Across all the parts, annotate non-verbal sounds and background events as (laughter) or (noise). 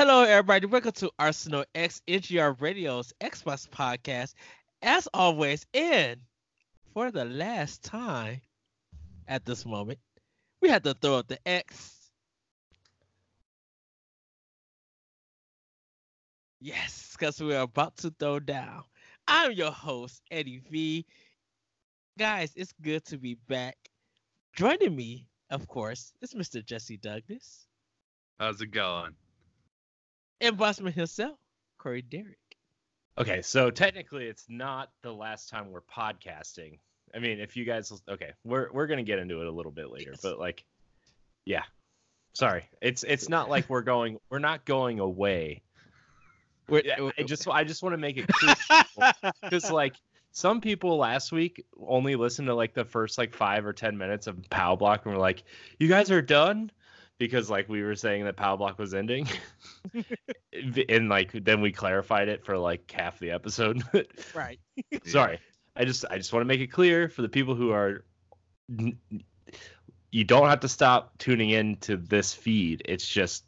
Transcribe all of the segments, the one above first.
Hello, everybody. Welcome to Arsenal X NGR Radio's Xbox podcast. As always, and for the last time at this moment, we had to throw up the X. Yes, because we're about to throw down. I'm your host, Eddie V. Guys, it's good to be back. Joining me, of course, is Mr. Jesse Douglas. How's it going? And Bossman himself, Corey Derrick. Okay, so technically it's not the last time we're podcasting. I mean, if you guys okay, we're we're gonna get into it a little bit later, Yes. but like, yeah. Sorry, it's it's not like we're going we're not going away. We're- I just I just want to make it clear because like some people last week only listened to like the first like five or ten minutes of Pow Block and were like, "You guys are done," because like we were saying that Pow Block was ending, (laughs) (laughs) and like then we clarified it for like half the episode. (laughs) right. Sorry, I just I just want to make it clear for the people who are. You don't have to stop tuning in to this feed. It's just,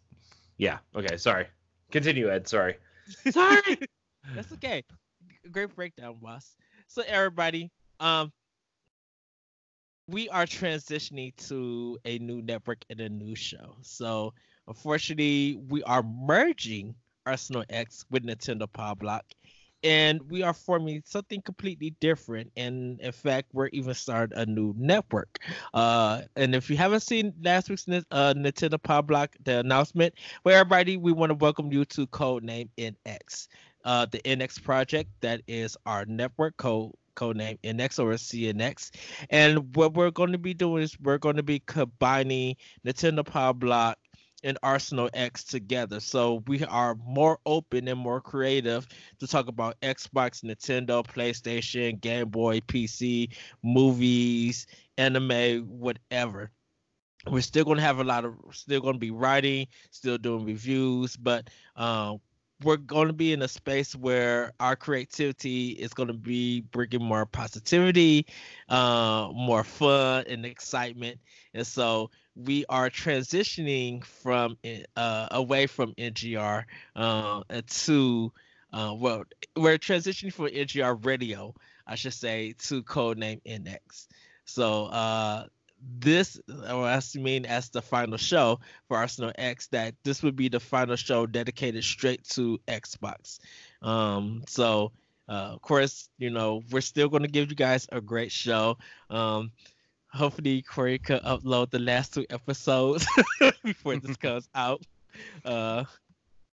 yeah. Okay, sorry. Continue, Ed. Sorry. Sorry. That's okay. Great breakdown, boss. So everybody, um, we are transitioning to a new network and a new show. So unfortunately, we are merging Arsenal X with Nintendo Power Block. And we are forming something completely different. And in fact, we're even starting a new network. Uh, and if you haven't seen last week's uh, Nintendo Power Block, the announcement, well, everybody, we want to welcome you to Codename NX uh, the NX project. That is our network code codename NX or CNX. And what we're going to be doing is we're going to be combining Nintendo Power Block and Arsenal X together. So we are more open and more creative to talk about Xbox, Nintendo, PlayStation, Game Boy, PC, movies, anime, whatever. We're still going to have a lot of, still going to be writing, still doing reviews, but um, we're going to be in a space where our creativity is going to be bringing more positivity, uh, more fun and excitement. And so we are transitioning from uh, away from NGR uh, to uh, well, we're transitioning from NGR Radio, I should say, to codename NX. So uh, this, or I mean, as the final show for Arsenal X, that this would be the final show dedicated straight to Xbox. Um, so, uh, of course, you know, we're still going to give you guys a great show. Um, hopefully, Corey could upload the last two episodes (laughs) before this (laughs) comes out. Uh,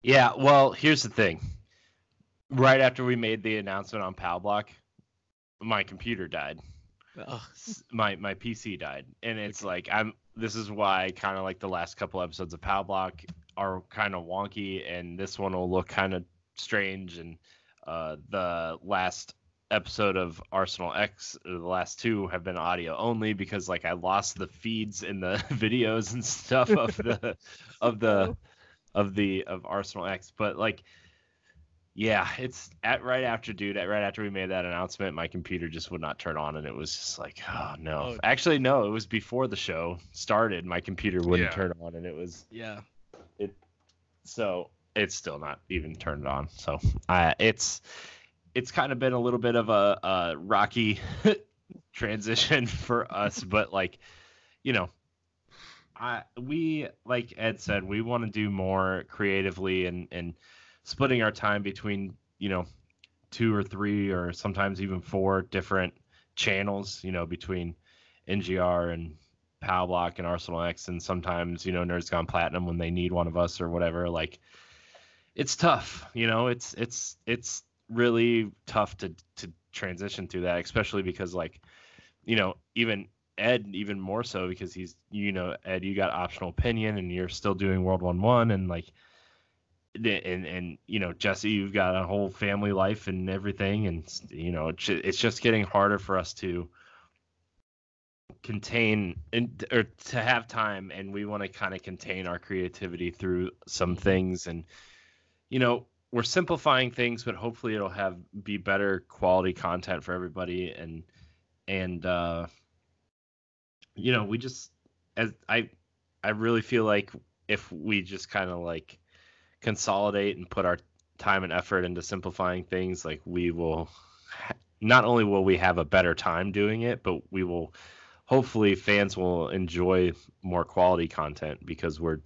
Yeah, well, here's the thing. Right after we made the announcement on Pow Block, my computer died. My my PC died, and it's like I'm. This is why kind of like the last couple episodes of Pow Block are kind of wonky, and this one will look kind of strange. And uh, the last episode of Arsenal X, the last two have been audio only because like I lost the feeds in the (laughs) videos and stuff of the of the (laughs) of the of Arsenal X. But like, yeah, it's at right after, dude. At right after we made that announcement, my computer just would not turn on, and it was just like, oh no. Oh. Actually, no, it was before the show started. My computer wouldn't Yeah. turn on, and it was yeah. It so it's still not even turned on. So uh, it's it's kind of been a little bit of a, a rocky (laughs) transition (laughs) for us, but like you know, I we like Ed said, we want to do more creatively and and splitting our time between you know two or three or sometimes even four different channels. You know, between NGR and Pow Block and Arsenal X, and sometimes you know Nerds Gone Platinum when they need one of us or whatever. Like, it's tough. You know, it's it's it's really tough to to transition through that, especially because like, you know, even Ed even more so because he's you know Ed, you got optional opinion and you're still doing World One One and like. And and you know Jesse, you've got a whole family life and everything, and you know it's just getting harder for us to contain and or to have time and we want to kind of contain our creativity through some things. And you know we're simplifying things but hopefully it'll have be better quality content for everybody. And and uh you know we just as i i really feel like if we just kind of like consolidate and put our time and effort into simplifying things, like we will not only will we have a better time doing it, but we will hopefully fans will enjoy more quality content because we're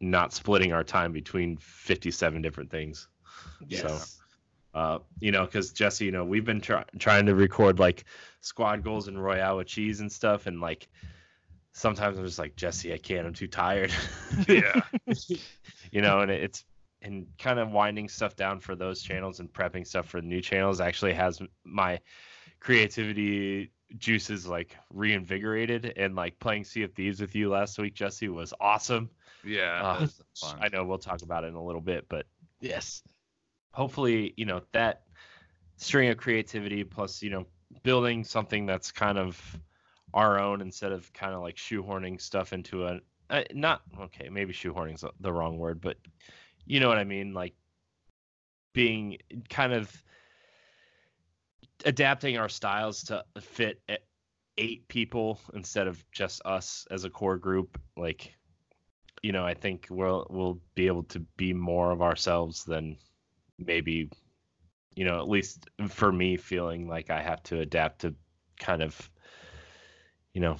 not splitting our time between 57 different things. Yes. Uh, you know, because Jesse, you know, we've been try- trying to record like squad goals and Royale with cheese and stuff, and like sometimes I'm just like Jesse, I can't, I'm too tired. Yeah. (laughs) you know, and it's and kind of winding stuff down for those channels and prepping stuff for the new channels actually has my creativity juices like reinvigorated and like playing Sea of Thieves with you last week, Jesse, was awesome. Yeah. Uh, (laughs) fun. I know we'll talk about it in a little bit, but Yes. hopefully, you know, that string of creativity plus, you know, building something that's kind of our own instead of kind of like shoehorning stuff into a uh, not okay, maybe shoehorning's the wrong word, but you know what I mean, like being kind of adapting our styles to fit eight people instead of just us as a core group like you know i think we'll we'll be able to be more of ourselves than maybe you know at least for me feeling like i have to adapt to kind of you know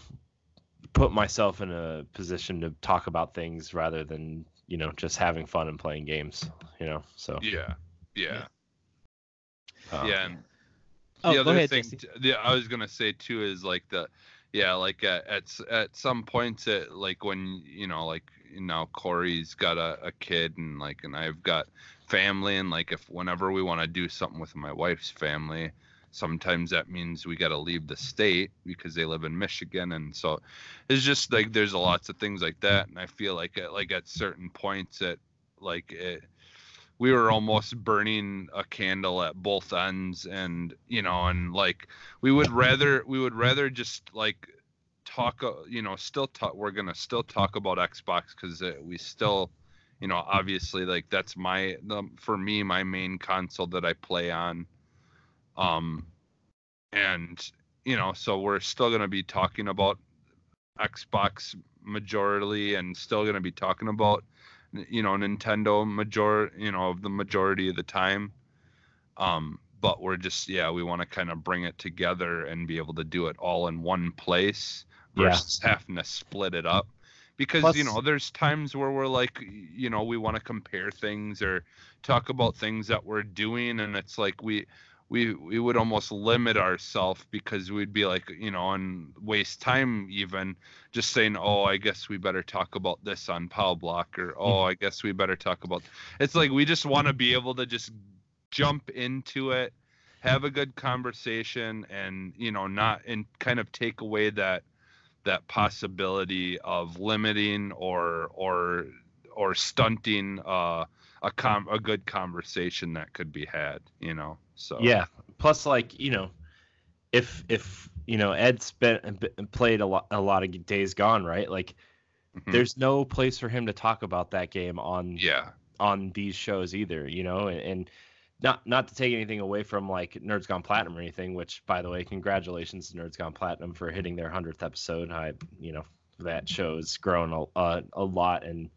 put myself in a position to talk about things rather than you know just having fun and playing games you know so Yeah. Yeah. uh, yeah. And Oh, the go other ahead, thing, t- the, I was gonna say too is like the, yeah, like at at, at some points, it like when you know, like you know, Corey's got a, a kid and like, and I've got family, and like if whenever we want to do something with my wife's family, sometimes that means we got to leave the state because they live in Michigan, and so it's just like there's a lots of things like that, and I feel like at like at certain points that like it we were almost burning a candle at both ends and you know and like we would rather we would rather just like talk uh, you know still talk we're gonna still talk about xbox because we still you know obviously like that's my the, for me my main console that i play on um and you know so we're still gonna be talking about xbox majority and still gonna be talking about you know Nintendo major you know of the majority of the time um but we're just yeah we want to kind of bring it together and be able to do it all in one place Yeah. versus having to split it up because Plus- you know there's times where we're like you know we want to compare things or talk about things that we're doing and it's like we we we would almost limit ourselves because we'd be like you know and waste time even just saying oh i guess we better talk about this on pow block or oh i guess we better talk about it's like we just want to be able to just jump into it have a good conversation and you know not and kind of take away that that possibility of limiting or or or stunting uh a com a good conversation that could be had you know so Yeah. Plus, like you know, if if you know Ed spent played a lot a lot of days gone, right? Like, Mhm. there's no place for him to talk about that game on yeah on these shows either, you know, and, and not not to take anything away from like Nerds Gone Platinum or anything. Which, by the way, congratulations to Nerds Gone Platinum for hitting their hundredth episode. I, you know, that show's grown a, a, a lot and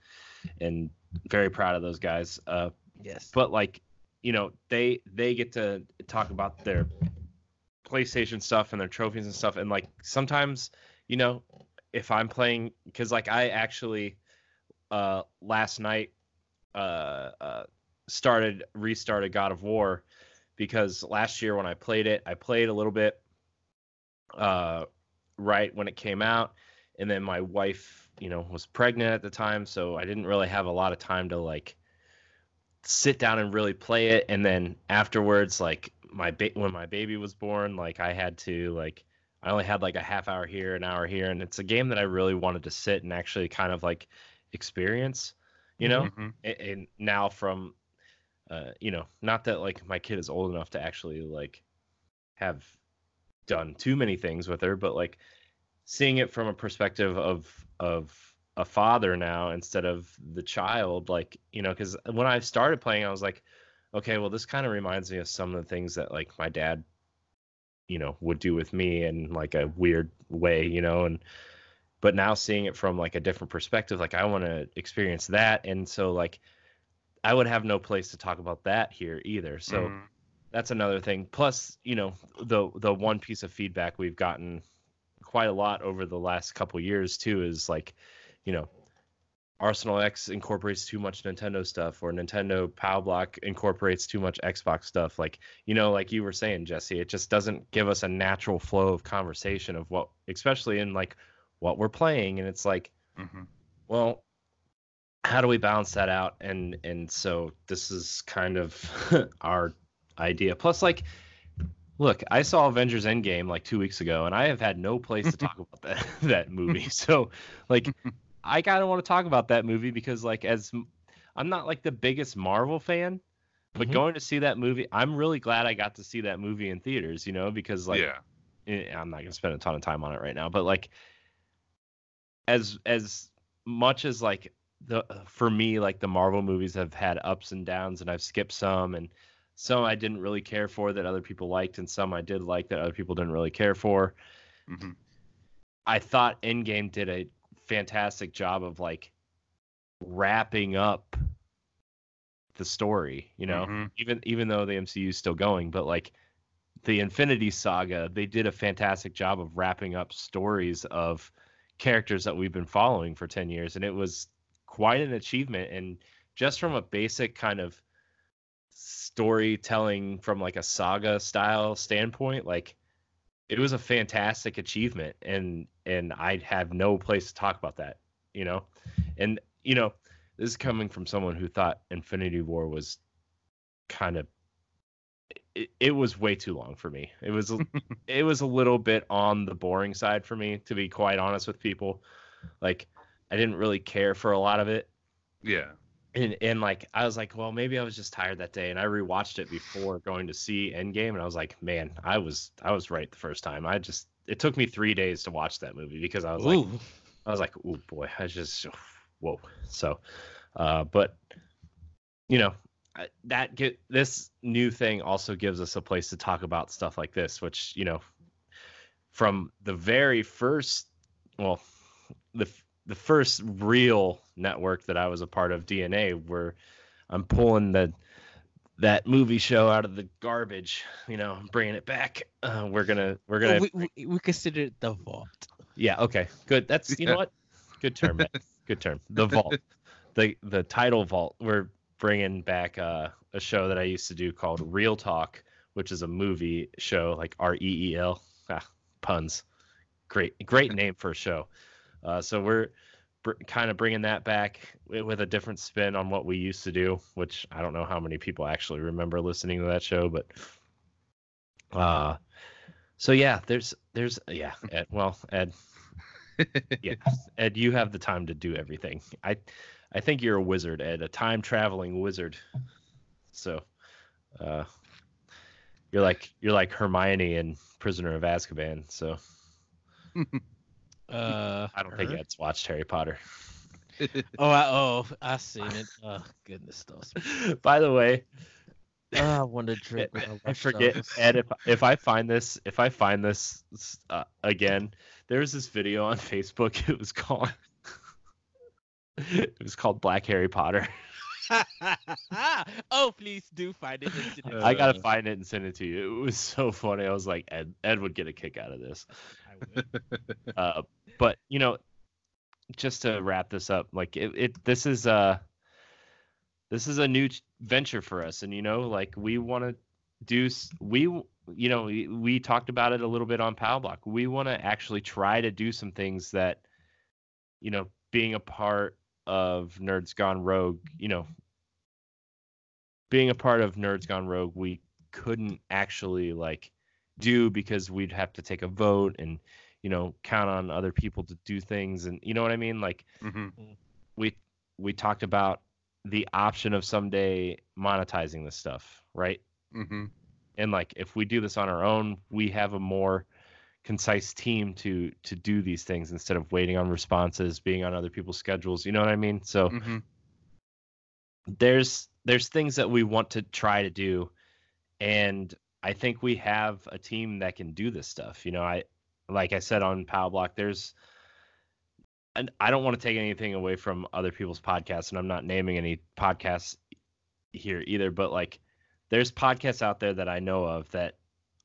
and very proud of those guys. Uh, Yes. but like you know they they get to talk about their playstation stuff and their trophies and stuff. And like sometimes you know if i'm playing because like i actually uh last night uh uh started restarted god of war because last year when i played it i played a little bit uh right when it came out. And then my wife you know was pregnant at the time so i didn't really have a lot of time to like sit down and really play it. And then afterwards like my ba- when my baby was born like i had to like i only had like a half hour here an hour here. And it's a game that i really wanted to sit and actually kind of like experience you know? Mhm. and, and now from uh you know not that like my kid is old enough to actually like have done too many things with her but like seeing it from a perspective of of a father now instead of the child like you know because when i started playing i was like okay well this kind of reminds me of some of the things that like my dad you know would do with me in like a weird way you know and but now seeing it from like a different perspective like i want to experience that and so like I would have no place to talk about that here either. So Mhm. that's another thing. Plus, you know, the the one piece of feedback we've gotten quite a lot over the last couple years too is like, you know, Arsenal X incorporates too much Nintendo stuff, or Nintendo POW Block incorporates too much Xbox stuff. Like, you know, like you were saying, Jesse, it just doesn't give us a natural flow of conversation of what, especially in like what we're playing. And it's like, Mhm. well, how do we balance that out? And and so this is kind of (laughs) our idea. Plus, like, look, I saw Avengers Endgame like two weeks ago, and I have had no place to talk (laughs) about that (laughs) that movie. So, like, I kind of want to talk about that movie because, like, as I'm not like the biggest Marvel fan, but Mhm. going to see that movie, I'm really glad I got to see that movie in theaters. You know, because like yeah. eh, I'm not gonna spend a ton of time on it right now, but like as as much as like the for me like the Marvel movies have had ups and downs and I've skipped some and some I didn't really care for that other people liked and some I did like that other people didn't really care for. Mhm. I thought Endgame did a fantastic job of like wrapping up the story, you know Mhm. even even though the MCU is still going, but like the Infinity Saga, they did a fantastic job of wrapping up stories of characters that we've been following for 10 years and it was quite an achievement and just from a basic kind of storytelling from like a saga style standpoint like it was a fantastic achievement and and I have no place to talk about that you know and you know this is coming from someone who thought Infinity War was kind of it, it was way too long for me. It was (laughs) it was a little bit on the boring side for me to be quite honest with people. Like I didn't really care for a lot of it. Yeah. And and like I was like, well, maybe I was just tired that day and I rewatched it before going to see Endgame and I was like, man, I was I was right the first time. I just it took me 3 days to watch that movie because I was like I was like, oh boy, I just whoa. So, uh, but you know, that get this new thing also gives us a place to talk about stuff like this, which you know, from the very first, well, the the first real network that I was a part of, DNA, where I'm pulling the that movie show out of the garbage, you know, bringing it back. Uh, we're gonna we're gonna we, we, we consider it the vault. yeah. Okay. Good. That's you Yeah. know what. Good term. Matt. Good term. The (laughs) vault. the the title vault. We're bringing back uh, a show that I used to do called Reel Talk, which is a movie show like R E E L. Ah, puns. Great great name for a show. Uh, so we're br- kind of bringing that back with a different spin on what we used to do, which I don't know how many people actually remember listening to that show, but uh so yeah, there's there's yeah, Ed, well, Ed (laughs) yeah, Ed, you have the time to do everything. I, I think you're a wizard, Ed, a time traveling wizard. So, uh, you're like you're like Hermione in Prisoner of Azkaban. So (laughs) Uh, I don't think her? Ed's watched Harry Potter. (laughs) Oh, I, oh, I seen it. Oh goodness, those. (laughs) By the way, Oh, I want to drink. (laughs) I forget those. Ed. If if I find this if I find this uh, again, there was this video on Facebook. It was called it was called Black Harry Potter. oh, please do find it. and it to I gotta Uh. find it and send it to you. It was so funny. I was like, Ed, Ed would get a kick out of this. I would. Uh, but you know, just to wrap this up, like it, it this is a this is a new venture for us, and you know, like we want to do we you know we, we talked about it a little bit on Power Block. We want to actually try to do some things that you know, being a part of Nerds Gone Rogue, you know, being a part of Nerds Gone Rogue, we couldn't actually like do because we'd have to take a vote and you know count on other people to do things and you know what I mean like Mhm. we we talked about the option of someday monetizing this stuff right Mhm. and like if we do this on our own we have a more concise team to to do these things instead of waiting on responses being on other people's schedules you know what i mean so Mhm. there's there's things that we want to try to do and i think we have a team that can do this stuff you know i like i said on power block there's and i don't want to take anything away from other people's podcasts and i'm not naming any podcasts here either, but like there's podcasts out there that I know of that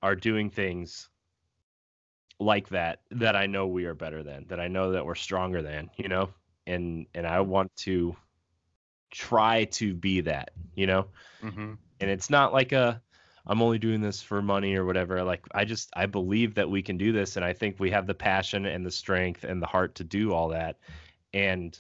are doing things like that that I know we are better than, that I know that we're stronger than, you know? And and I want to try to be that, you know? Mm-hmm. And it's not like a I'm only doing this for money or whatever. Like I just I believe that we can do this and I think we have the passion and the strength and the heart to do all that. And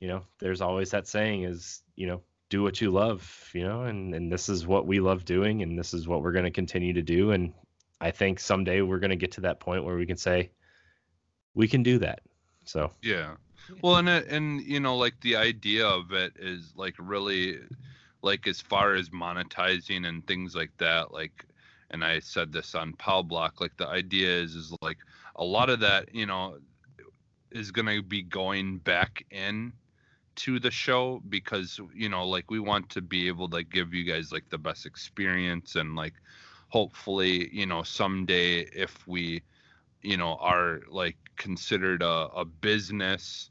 you know, there's always that saying is, you know, do what you love, you know, and and this is what we love doing and this is what we're going to continue to do and I think someday we're going to get to that point where we can say we can do that. So, Yeah. Well, and it, and you know, like the idea of it is like really, like as far as monetizing and things like that, like, and I said this on Pow Block, like the idea is is like a lot of that, you know, is gonna be going back in to the show because you know, like we want to be able to give you guys like the best experience and like hopefully, you know, someday if we, you know, are like considered a, a business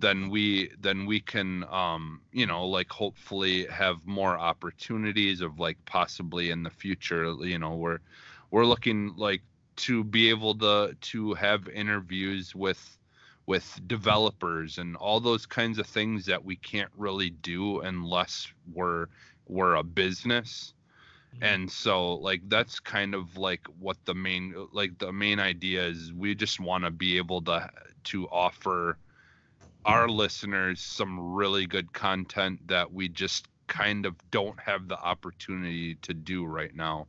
then we then we can um you know like hopefully have more opportunities of like possibly in the future you know we're we're looking like to be able to to have interviews with with developers and all those kinds of things that we can't really do unless we're we're a business. And so like that's kind of like what the main like the main idea is we just want to be able to to offer our listeners some really good content that we just kind of don't have the opportunity to do right now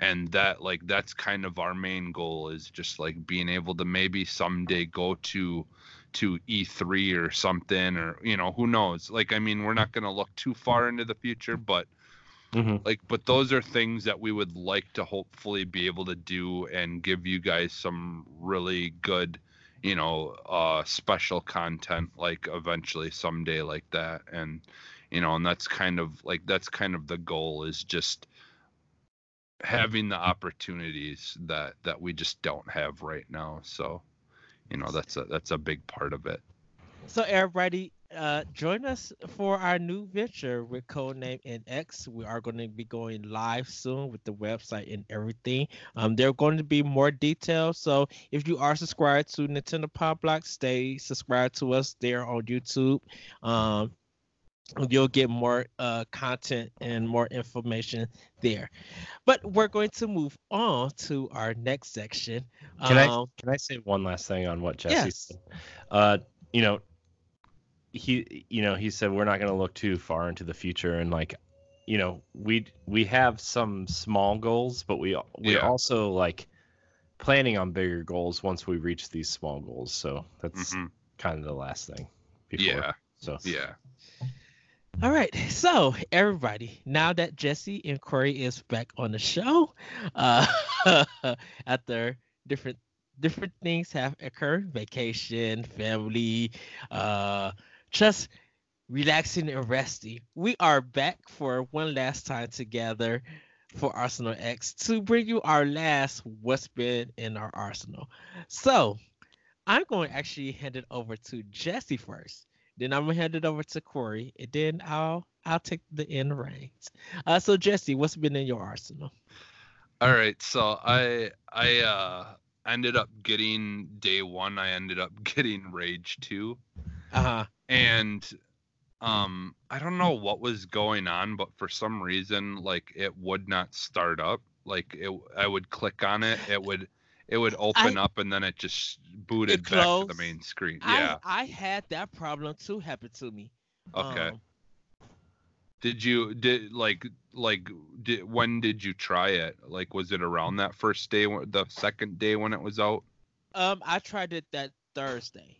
and that like that's kind of our main goal is just like being able to maybe someday go to to E3 or something or you know who knows like I mean we're not going to look too far into the future but mhm. like but those are things that we would like to hopefully be able to do and give you guys some really good you know uh special content like eventually someday like that. And you know and that's kind of like that's kind of the goal is just having the opportunities that that we just don't have right now. So you know that's a that's a big part of it. So everybody, uh, join us for our new venture with Codename NX. We are going to be going live soon with the website and everything. Um, there are going to be more details. So if you are subscribed to Nintendo Pow Block, stay subscribed to us there on YouTube. Um, you'll get more uh, content and more information there. But we're going to move on to our next section. Can I Um, can I say one last thing on what Jesse Yes. said? Uh, you know, he you know he said we're not going to look too far into the future and like, you know, we we have some small goals, but we we're Yeah. also like planning on bigger goals once we reach these small goals. So that's Mhm. kind of the last thing. Before. yeah So yeah All right, so everybody, now that Jesse and Corey is back on the show, uh, (laughs) after different different things have occurred, vacation, family, uh, just relaxing and resting, we are back for one last time together for Arsenal X to bring you our last what's been in our arsenal. So I'm going to actually hand it over to Jesse first. Then I'm gonna hand it over to Corey, and then I'll I'll take the end reins. Uh, so Jesse, what's been in your arsenal? All right, so I I uh ended up getting day one. I ended up (laughs) getting Rage two, Uh huh. And um I don't know what was going on, but for some reason like it would not start up. Like it, I would click on it, it would it would open up, and then it just booted back to the main screen. Yeah. I I had that problem too happen to me. Okay. Um, Did you did like like did when did you try it? Like was it around that first day, the second day when it was out? um, I tried it that Thursday.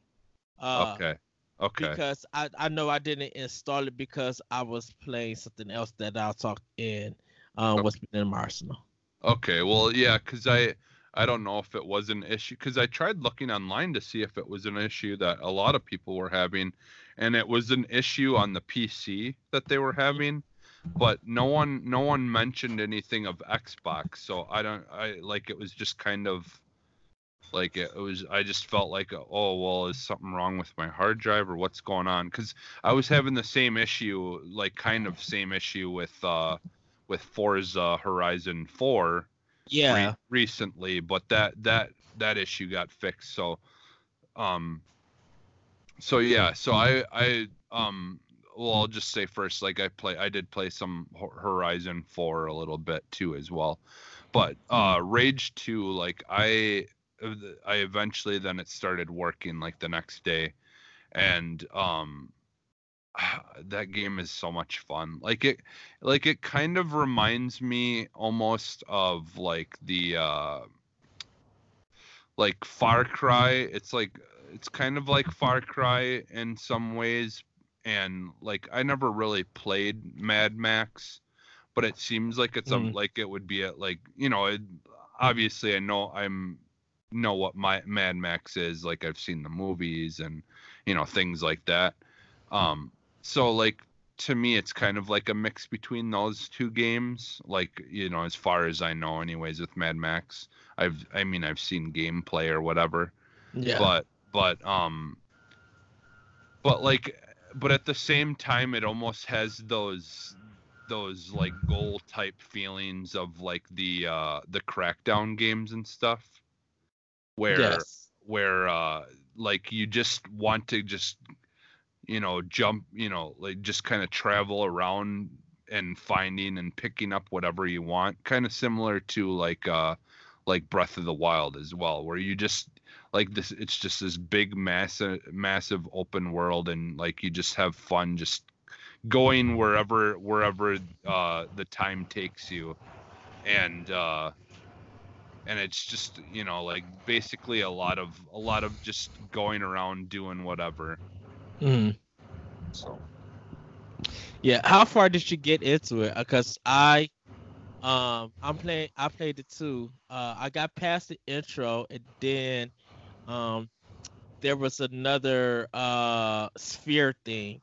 Uh, okay. Okay. Because I I know I didn't install it because I was playing something else that I'll talk in. Um, Okay. what's been in my arsenal? Okay, well, yeah, because I I don't know if it was an issue because I tried looking online to see if it was an issue that a lot of people were having, and it was an issue on the PC that they were having, but no one no one mentioned anything of Xbox, so I don't I like it was just kind of Like it, was, I just felt like, oh well, is something wrong with my hard drive or what's going on? Because I was having the same issue, like kind of same issue with uh, with Forza Horizon 4 Yeah. re- recently, but that that that issue got fixed. So, um, so yeah, so I I um well I'll just say first, like I play I did play some Horizon 4 a little bit too as well, but uh Rage 2 like I I eventually then it started working like the next day, and um (sighs) that game is so much fun. Like it like it kind of reminds me almost of like the uh like far cry. It's like it's kind of like far cry in some ways. And like i never really played mad max but it seems like it's a, Mm. like it would be at like you know it, obviously i know i'm know what my mad max is like i've seen the movies and you know things like that. Um so like to me it's kind of like a mix between those two games like you know as far as i know anyways with mad max. I've i mean i've seen gameplay or whatever. Yeah. but but um but like but at the same time it almost has those those like goal type feelings of like the uh the crackdown games and stuff where yes. where uh like you just want to just you know jump you know like just kind of travel around and finding and picking up whatever you want kind of similar to like uh like breath of the wild as well where you just like this it's just this big massive massive open world and like you just have fun just going wherever wherever uh the time takes you and uh and it's just you know like basically a lot of a lot of just going around doing whatever Mhm. so Yeah. How far did you get into it? Because I, um, I'm playing. I played it too. Uh, I got past the intro, and then, um, there was another uh sphere thing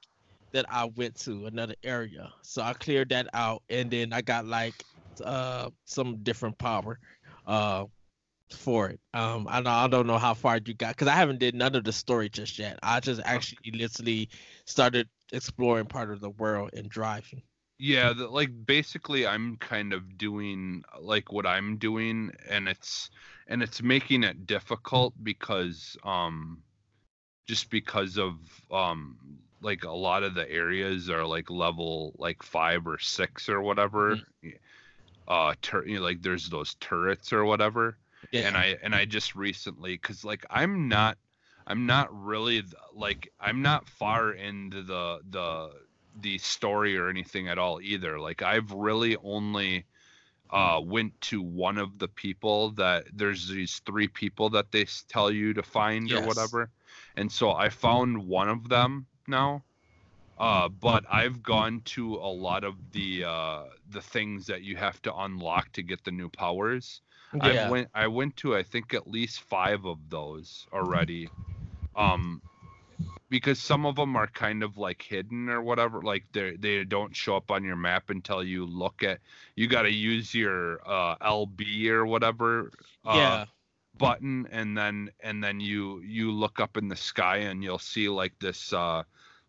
that I went to another area. So I cleared that out, and then I got like uh some different power, uh, for it. Um, I don't, I don't know how far you got because I haven't did none of the story just yet. I just actually literally started exploring part of the world and driving. yeah the, like basically i'm kind of doing like what i'm doing and it's and it's making it difficult because um just because of um like a lot of the areas are like level like five or six or whatever uh tur- you know, like there's those turrets or whatever. Yeah. and i and i just recently because like i'm not i'm not really like i'm not far into the the the story or anything at all either. Like i've really only uh went to one of the people that there's these three people that they tell you to find or whatever. And so i found one of them now uh but i've gone to a lot of the uh the things that you have to unlock to get the new powers Yeah. I went I went to I think at least five of those already. Um because some of them are kind of like hidden or whatever like they they don't show up on your map until you look at you got to use your uh LB or whatever uh, yeah. button and then and then you you look up in the sky and you'll see like this uh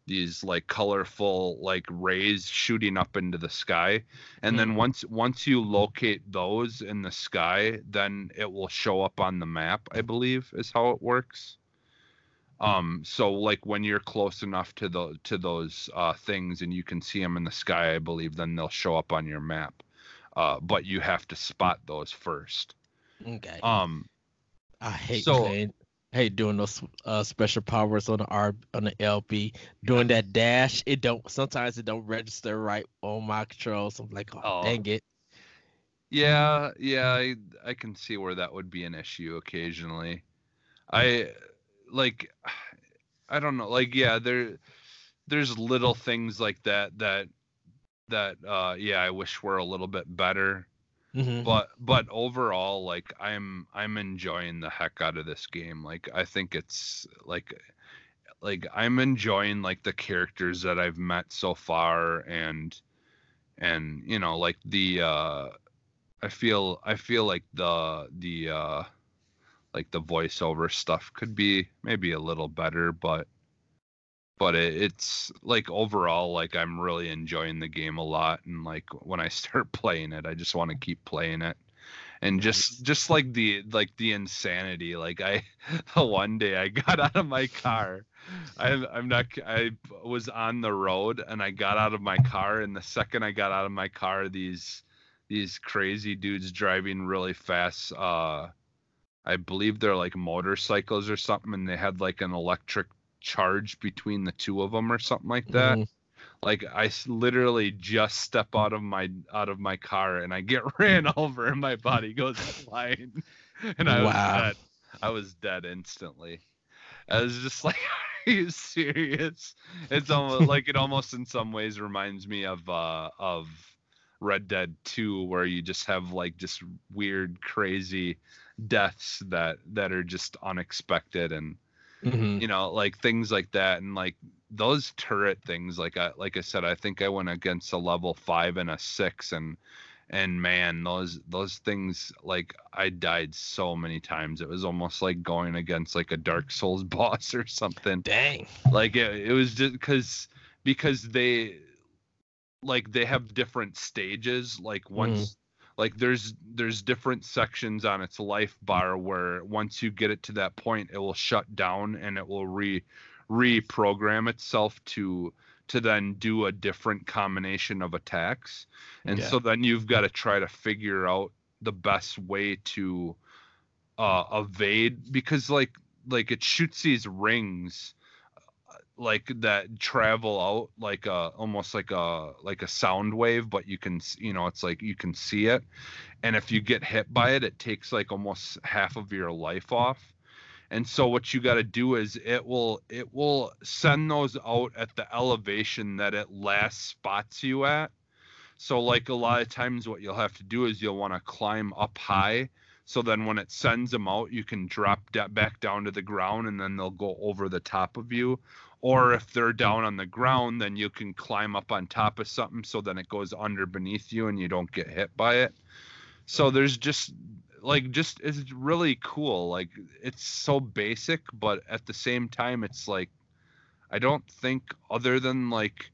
these like colorful like rays shooting up into the sky and then Mhm. once once you locate those in the sky then it will show up on the map i believe is how it works um so like when you're close enough to the to those uh things and you can see them in the sky i believe then they'll show up on your map uh but you have to spot those first Okay. um I hate so- playing. Hate doing those uh, special powers on the R on the LB. Doing that dash, it don't. Sometimes it don't register right on my controls. I'm like, oh, Oh. dang it. Yeah, yeah, I, I can see where that would be an issue occasionally. I like I don't know, like yeah, there there's little things like that that that uh yeah, I wish were a little bit better. Mhm. But but overall like I'm I'm enjoying the heck out of this game. Like I think it's like like I'm enjoying like the characters that I've met so far and and you know like the uh I feel I feel like the the uh like the voiceover stuff could be maybe a little better, but but it, it's like overall like I'm really enjoying the game a lot and like when I (laughs) start playing it, I just want to keep playing it. And just just like the like the insanity like i (laughs) one day i got out of my car. I'm, I'm not i was on the road and i got out of my car and the second i got out of my car these these crazy dudes driving really fast uh i believe they're like motorcycles or something and they had like an electric charge between the two of them or something like that Mhm. like I literally just step out of my out of my car and I get (laughs) ran over and my body goes flying (laughs) and I was dead. I was dead instantly. I was just (laughs) like, "Are you serious?" It's almost like it almost in some ways reminds me of uh of Red Dead 2 where you just have like just weird crazy deaths that that are just unexpected and Mhm. you know like things like that and like those turret things like i like i said i think i went against a level five and a six and and man those those things like i died so many times it was almost like going against like a dark souls (laughs) boss or something Dang. like it, it was just because because they like they have different stages like once like there's there's different sections on its life bar where once you get it to that point it will shut down and it will re reprogram itself to to then do a different combination of attacks and Yeah. so then you've got to try to figure out the best way to uh evade because like like it shoots these rings like that travel out like a almost like a like a sound wave but you can you know it's like you can see it. And if you get hit by it it takes like almost half of your life off. And so what you got to do is it will it will send those out at the elevation that it last spots you at. So like a lot of times what you'll have to do is you'll want to climb up high. So then when it sends them out you can drop back down to the ground and then they'll go over the top of you or mm-hmm. if they're down on the ground then you can climb up on top of something so then it goes under beneath you and you don't get hit by it. So mm-hmm. there's just like just it's really cool. Like it's so basic but at the same time it's like i don't think other than like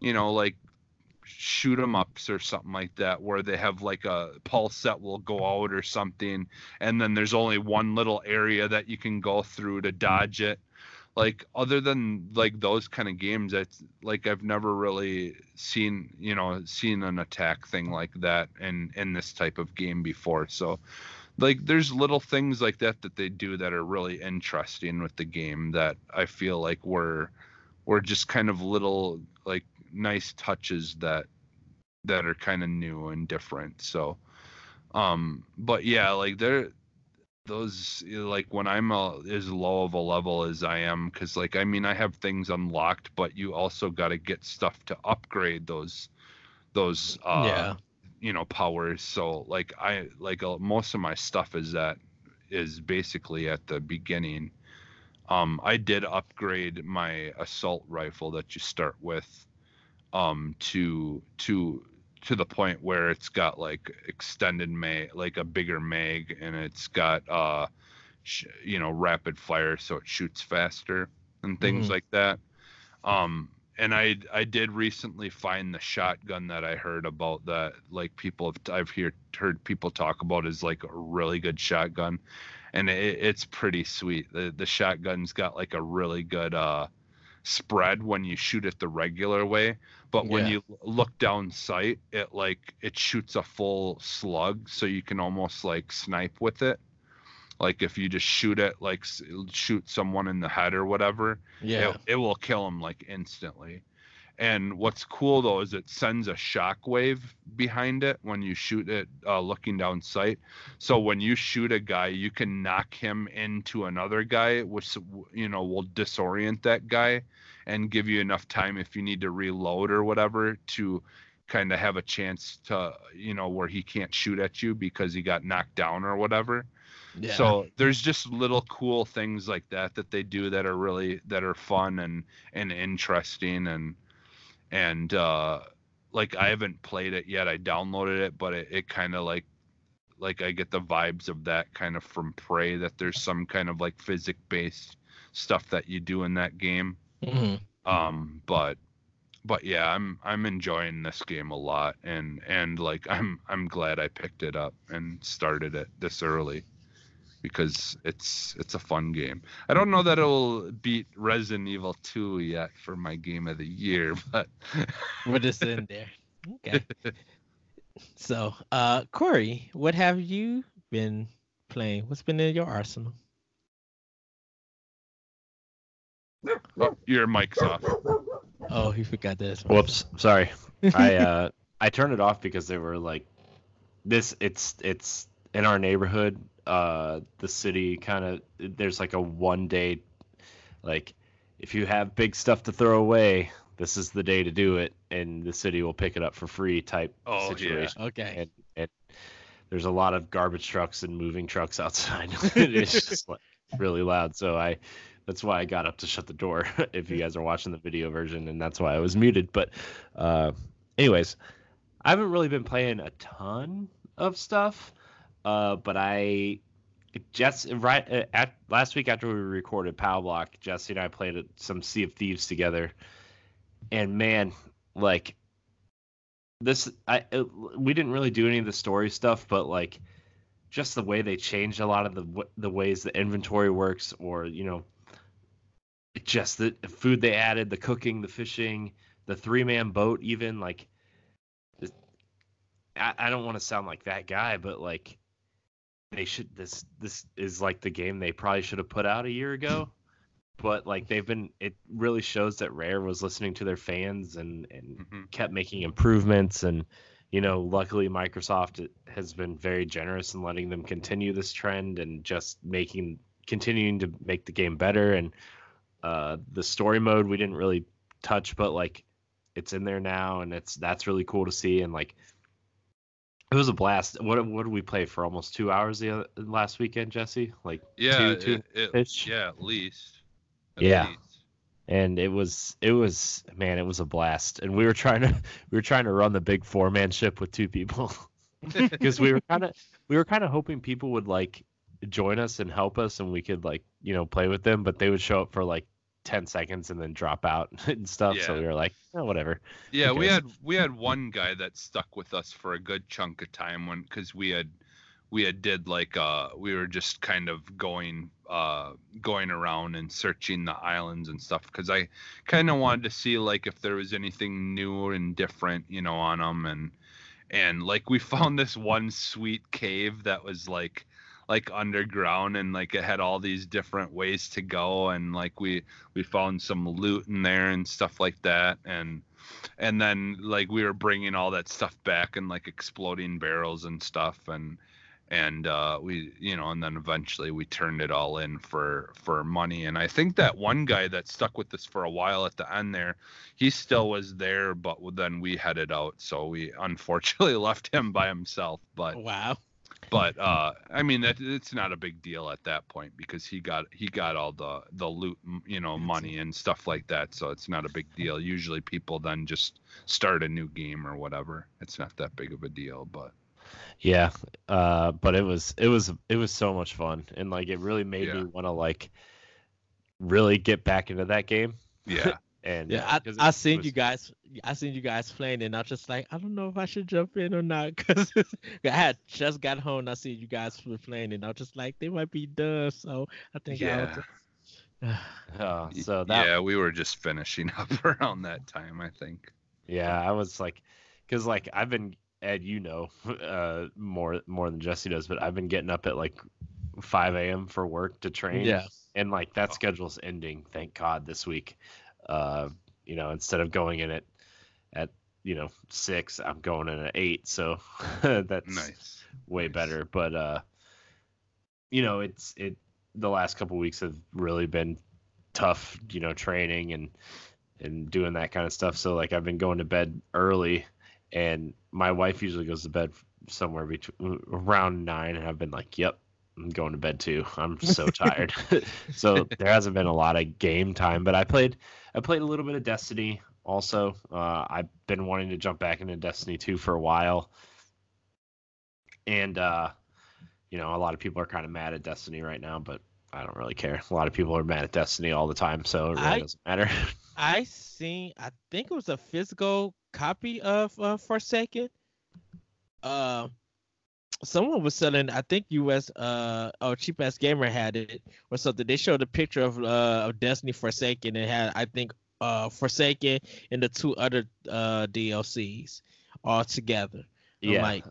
you know like shoot 'em ups or something like that where they have like a pulse that will go out or something and then there's only one little area that you can go through to dodge it like other than like those kind of games it's like i've never really seen you know seen an attack thing like that in in this type of game before. So like there's little things like that that they do that are really interesting with the game that i feel like were were just kind of little like nice touches that that are kind of new and different. So um but yeah like there those like when i'm a, as low of a level as i am because like i mean i have things unlocked but you also got to get stuff to upgrade those those uh yeah. you know powers so like i like uh, most of my stuff is that is basically at the beginning um i did upgrade my assault rifle that you start with um to to to the point where it's got like extended mag like a bigger mag and it's got uh sh- you know rapid fire so it shoots faster and things Mhm. like that. Um and i i did recently find the shotgun that i heard about that like people have i've heard heard people talk about is like a really good shotgun. And it, it's pretty sweet. The the shotgun's got like a really good uh spread when you shoot it the regular way but when Yeah. you look down sight it like it shoots a full slug so you can almost like snipe with it like if you just shoot it like shoot someone in the head or whatever Yeah. it, it will kill them like instantly and what's cool though is it sends a shockwave behind it when you shoot it uh, looking down sight so when you shoot a guy you can knock him into another guy which you know will disorient that guy and give you enough time if you need to reload or whatever to kind of have a chance to you know where he can't shoot at you because he got knocked down or whatever yeah. so there's just little cool things like that that they do that are really that are fun and and interesting and and uh like I haven't played it yet. I downloaded it, but it, it kind of like like I get the vibes of that kind of from Prey that there's some kind of like physics based stuff that you do in that game. Mhm. Um, but but yeah, I'm I'm enjoying this game a lot, and and like (laughs) I'm I'm glad I picked it up and started it this early because it's it's a fun game. I don't know that it'll beat Resident Evil 2 yet for my game of the year, (laughs) but What is in there? Okay. (laughs) so, uh, Corey, what have you been playing? What's been in your arsenal? oh, your mic's off. Oh, he forgot this. Whoops, sorry. (laughs) I uh I turned it off because they were like this it's it's in our neighborhood, uh the city kind of there's like a one day like if you have big stuff to throw away, this is the day to do it and the city will pick it up for free type Oh, yeah. situation. Okay. And and there's a lot of garbage trucks and moving trucks (laughs) outside. (laughs) it's just like really loud. So I that's why I got up to shut the door (laughs) if you guys are watching the video version and that's why I was muted. But uh anyways, I haven't really been playing a ton of stuff. Uh but I Jess right uh, at last week after we recorded Pow Block, Jesse and I played some Sea of Thieves together. And man, like this I it, we didn't really do any of the story stuff, but like just the way they changed a lot of the the ways the inventory works, or you know, just the food they added, the cooking, the fishing, the three man boat, even like. I, I don't want to sound like that guy, but like they should this this is like the game they probably should have put out a year ago. But like they've been it really shows that rare was listening to their fans and and Mhm. kept making improvements. And you know luckily microsoft has been very generous in letting them continue this trend and just making continuing to make the game better. And uh the story mode we didn't really touch but like it's in there now and it's that's really cool to see. And like it was a blast what what did we play for almost two hours the other, last weekend jesse like Yeah, two, two it, yeah, at least. At Yeah. least. and it was it was man it was a blast and we were trying to (laughs) we were trying to run the big four man ship with two people (laughs) because we were (laughs) kind of we were kind of hoping people would like join us and help us and we could like you know play with them but they would show up for like 10 seconds and then drop out (laughs) and stuff. So we were like oh, whatever. Yeah, we had we had one guy that stuck with us for a good chunk of time when because we had we had did like uh we were just kind of going uh going around and searching the islands and stuff because I kind of wanted to see like if there was anything new and different you know on them and and like we (laughs) found this one sweet cave that was like like underground and like it had all these different ways to go and like we we found some loot in there and stuff like that. And and then like we were bringing all that stuff back and like exploding barrels and stuff. And and uh we you know and then eventually we turned it all in for for money. And i think that one guy that stuck with us for a while at the end there he still was there but then we headed out. So we unfortunately (laughs) left him by himself but Wow. But uh i mean that it's not a big deal at that point because he got he got all the the loot you know money and stuff like that so it's not a big deal. Usually people then just start a new game or whatever. It's not that big of a deal but yeah uh but it was it was it was so much fun and like it really made me want to like really get back into that game. Yeah and Yeah, I, 'cause I seen was- you guys. I seen you guys playing, and I was just like, I don't know if I should jump in or not, (laughs) because I had just got home. And I seen you guys were playing, and I was just like, they might be done. So I think Yeah. I'll. (sighs) uh, (sighs) so that yeah we were just finishing (laughs) up (laughs) around that time i think Yeah, I was like, because like I've been Ed, you know, uh, more more than Jesse does, but I've been getting up at like 5 a.m. for work to train. Yeah. and like that Oh. schedule's ending. Thank God this week. Uh, you know, instead of going in at at you know six, I'm going in at eight. So (laughs) that's nice way Nice. better. But uh, you know, it's it. The last couple weeks have really been tough. You know, training and and doing that kind of stuff. So like I've been going to bed early, and my wife usually goes to bed somewhere between around nine, and I've been like, yep. I'm going to bed too. I'm (laughs) so tired. (laughs) so there hasn't been a lot of game time, but I played I played a little bit of Destiny also. Uh, I've been wanting to jump back into Destiny 2 for a while. And uh, you know, a lot of people are kind of mad at Destiny right now, but I don't really care. A lot of people are mad at Destiny all the time, so it really I- doesn't matter. (laughs) I seen. I think it was a physical copy of uh, Forsaken. Uh, someone was selling. I think US. Uh, oh, cheap ass gamer had it or something. They showed a picture of uh of Destiny Forsaken. It had I think uh Forsaken and the two other uh DLCs all together. I'm yeah. like,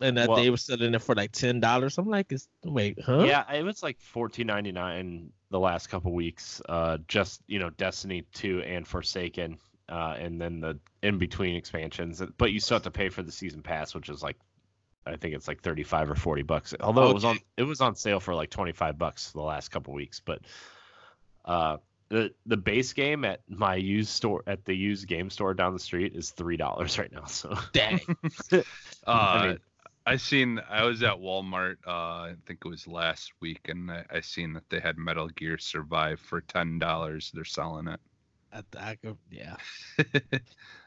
and that Well- they were selling it for like ten dollars. I'm like, is wait, huh? Yeah, it was like fourteen ninety nine the last couple weeks. Uh, just you know, Destiny two and Forsaken, uh, and then the in between expansions. But you still have to pay for the season pass, which is like, I think it's like thirty five or forty bucks. Although it was on it was on sale for like twenty five bucks the last couple weeks. But uh, the the base game at my used store at the used game store down the street is three dollars right now. So Dang. (laughs) (laughs) Uh, I I seen. I was at Walmart. Uh, I think it was last week, and I, I seen that they had Metal Gear Survive for ten dollars. They're selling it. I, I (laughs) yeah.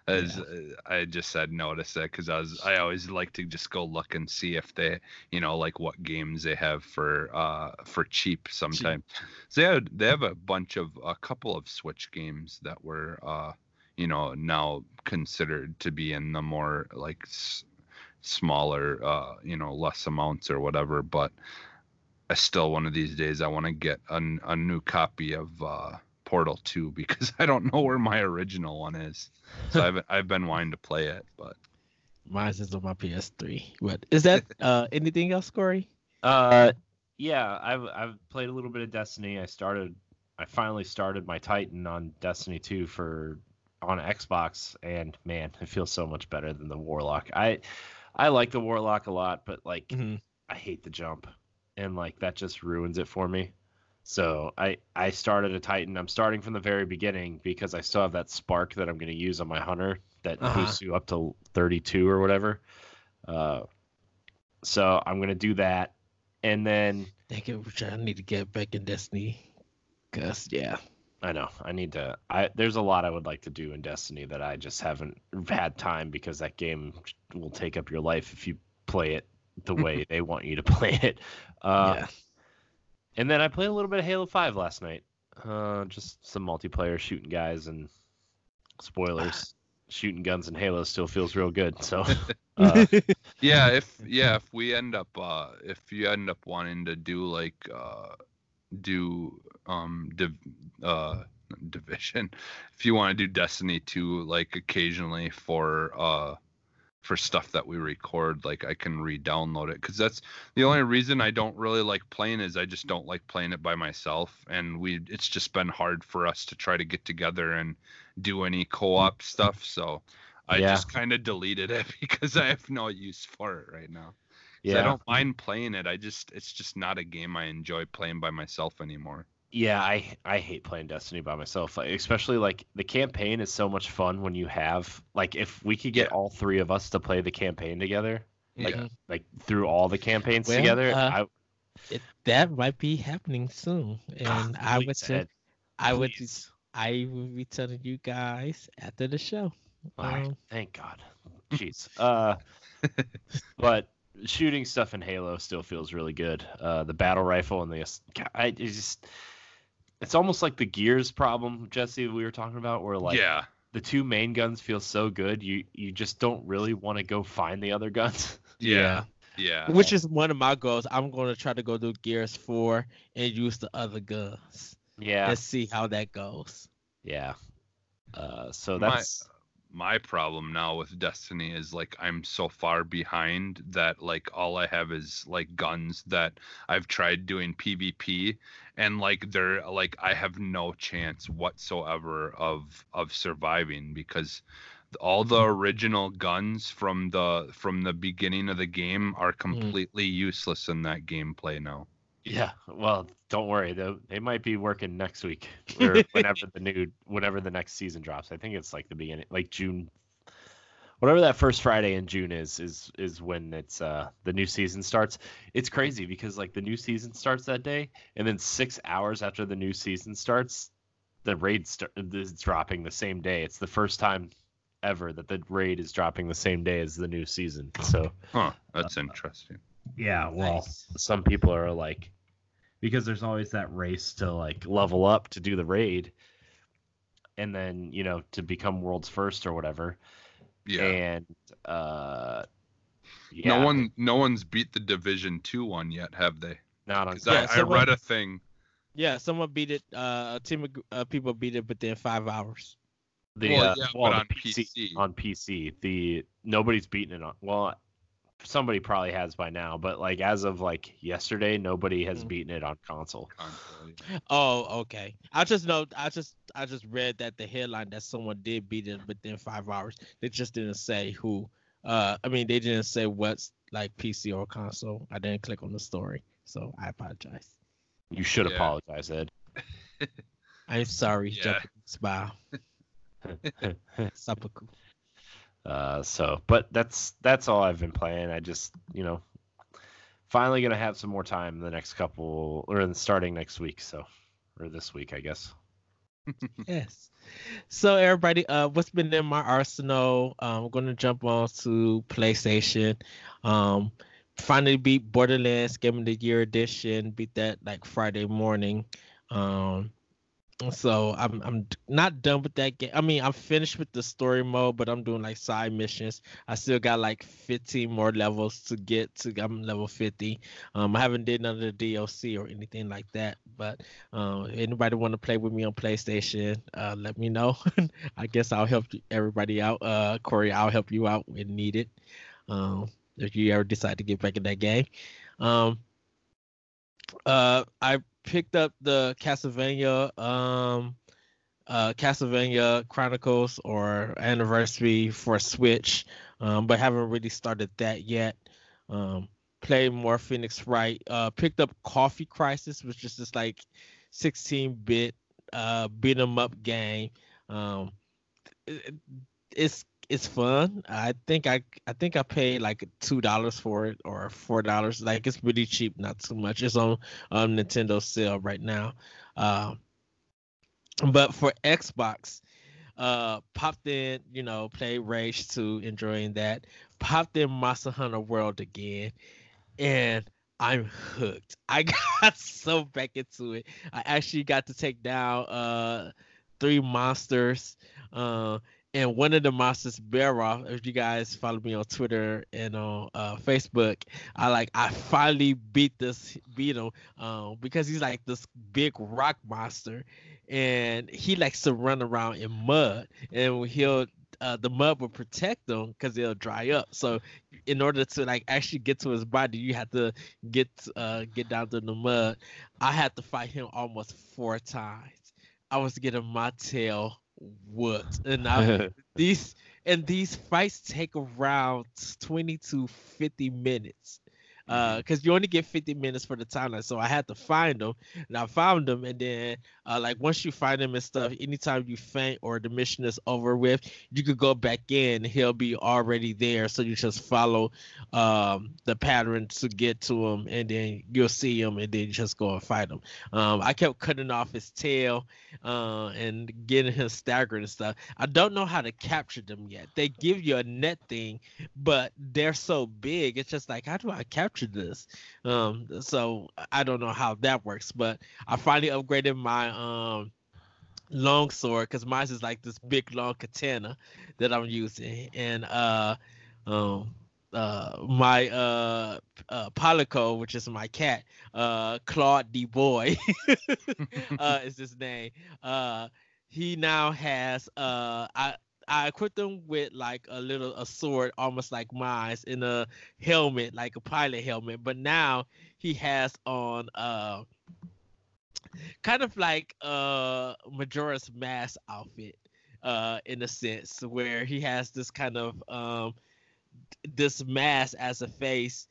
As uh, I just said, notice that because I was. I always like to just go look and see if they, you know, like what games they have for uh for cheap sometimes. So they have, they have a bunch of a couple of Switch games that were uh you know now considered to be in the more like s- smaller uh you know less amounts or whatever but i still one of these days i want to get a new copy of uh portal 2 (laughs) because i don't know where my original one is so i've, (laughs) I've been wanting to play it but Mine's is on my PS3. But is that (laughs) uh anything else, Corey? Uh, yeah, I've I've played a little bit of Destiny. I started, I finally started my Titan on Destiny 2 for on Xbox, and man, it feels so much better than the Warlock. I I like the Warlock a lot, but like Mhm. I hate the jump, and like that just ruins it for me. So I I started a Titan. I'm starting from the very beginning because I still have that spark that I'm going to use on my hunter that Uh-huh. boosts you up to 32 or whatever. Uh, so I'm going to do that, and then Thank you. Which I need to get back in Destiny. Cause yeah. I know I need to. I there's a lot I would like to do in Destiny that I just haven't had time because that game will take up your life if you play it the (laughs) way they want you to (laughs) play it. Uh, yeah. And then I played a little bit of Halo 5 last night. Uh, just some multiplayer shooting guys and spoilers. (sighs) shooting guns in Halo still feels real good. So, (laughs) uh, (laughs) yeah if (laughs) yeah if we end up uh if you end up wanting to do like uh do um div- uh division if you want to do destiny 2 like occasionally for uh for stuff that we record like i can re-download it because that's the hmm. only reason i don't really like playing is i just don't like playing it by myself and we it's just been hard for us to try to get together and do any co-op mm. stuff so i Yeah. just kind of deleted it (laughs) because i have no use for it right now yeah I don't mind playing it. I just it's just not a game I enjoy playing by myself anymore. Yeah, I I hate playing Destiny by myself. Like, especially like the campaign is so much fun when you have like if we could get Yeah. all three of us to play the campaign together, Like, yeah. like through all the campaigns Well, together. uh, I, It, that might be happening soon, and I would say Ed, I would. I will be telling you guys after the show. All right, Um, thank God. Jeez. (laughs) Uh, but shooting stuff in Halo still feels really good. Uh, the battle rifle and the I just it's almost like the gears problem, Jesse, we were talking about, where like yeah. the two main guns feel so good, you you just don't really want to go find the other guns. (laughs) Yeah. Yeah. Which is one of my goals. I'm going to try to go do Gears 4 and use the other guns. yeah, Let's see how that goes. yeah. Uh, so My- that's My problem now with Destiny is like I'm so far behind that like all I have is like guns that I've tried doing PvP and like they're like I have no chance whatsoever of of surviving because all the mm-hmm. original guns from the from the beginning of the game are mm. completely useless in that gameplay now. Yeah, well, don't worry. though. they might be working next week (laughs) or whenever the new whenever the next season drops. I think it's like the beginning, like June, whatever that first Friday in June is is is when it's uh the new season starts. It's crazy because like the new season starts that day, and then six hours after the new season starts, the raid start is dropping the same day. It's the first time ever that the raid is dropping the same day as the new season. So Huh, that's interesting. Yeah, well, Nice. some people are like, because there's always that race to like level up to do the raid, and then you know to become world's first or whatever. Yeah. And uh, yeah, No one, no one's beat the Division Two one yet, have they? not on. Yeah, I, I read a thing. Yeah, someone beat it. Uh, a team of uh, people beat it within five hours. The, Well, uh, yeah, well, but the on PC. on PC, the nobody's beaten it on. Well, somebody probably has by now, but like as of like yesterday, nobody has Mm. beaten it on console. console. Oh, okay. I just know. I just I just read that the headline that someone did beat it within five hours. They just didn't say who. Uh, I mean, they didn't say what's like PC or console. I didn't click on the story, so I apologize. You should Yeah. apologize, Ed. I'm sorry, Yeah. Japanese bow. Seppuku. Uh, so, but that's that's all I've been playing. I just, you know, finally gonna have some more time the next couple, or in starting next week. So, or this week, I guess. (laughs) Yes. So everybody, uh, what's been in my arsenal? Um, I'm gonna jump on to PlayStation. Um, finally beat Borderlands Game of the Year edition. Beat that like Friday morning. Um, so I'm I'm not done with that game. I mean, I'm finished with the story mode, but I'm doing like side missions. I still got like 15 more levels to get to. I'm level 50. Um, I haven't did none of the DLC or anything like that, but um, anybody want to play with me on PlayStation, uh, let me know. (laughs) I guess I'll help everybody out. Uh, Corey, I'll help you out when needed. Um, if you ever decide to get back in that game. Um, uh, I picked up the Castlevania, um, uh, Castlevania Chronicles or Anniversary for Switch, um, but haven't really started that yet. Um, played more Phoenix Wright. Uh, picked up Coffee Crisis, which is just like 16-bit uh beat 'em up game. Um, it- it's it's fun. I think I I think I paid like two dollars for it or four dollars. Like it's really cheap, not too much. It's on um, Nintendo sale right now. Um, but for Xbox, uh, popped in, you know, played Rage 2, enjoying that. Popped in Monster Hunter World again, and I'm hooked. (laughs) I got so back into it. I actually got to take down uh three monsters. Uh, and one of the monsters, Barra, if you guys follow me on Twitter and on uh, Facebook, I like I finally beat this beat him um, because he's like this big rock monster, and he likes to run around in mud, and he'll uh, the mud will protect them because they'll dry up. So in order to like actually get to his body, you have to get uh, get down to the mud. I had to fight him almost four times. I was getting my tail whooped, and I (laughs) these and these fights take around 20 to 50 minutes uh because you only get 50 minutes for the timeline so i had to find them and i found them and then uh like once you find them and stuff anytime you faint or the mission is over with you could go back in he'll be already there so you just follow um the pattern to get to him and then you'll see him and then you just go and fight him. Um i kept cutting off his tail uh and getting him staggered and stuff. I don't know how to capture them yet. They give you a net thing but they're so big it's just like how do i capture this um so i don't know how that works but i finally upgraded my um long sword because mine is like this big long katana that i'm using and uh um uh my uh uh Palico, which is my cat, uh Claude D Boy (laughs) (laughs) uh is his name. Uh he now has uh I I equipped him with like a little a sword almost like mine in a helmet, like a pilot helmet, but now he has on uh kind of like uh Majora's Mask outfit uh in a sense where he has this kind of um this mask as a face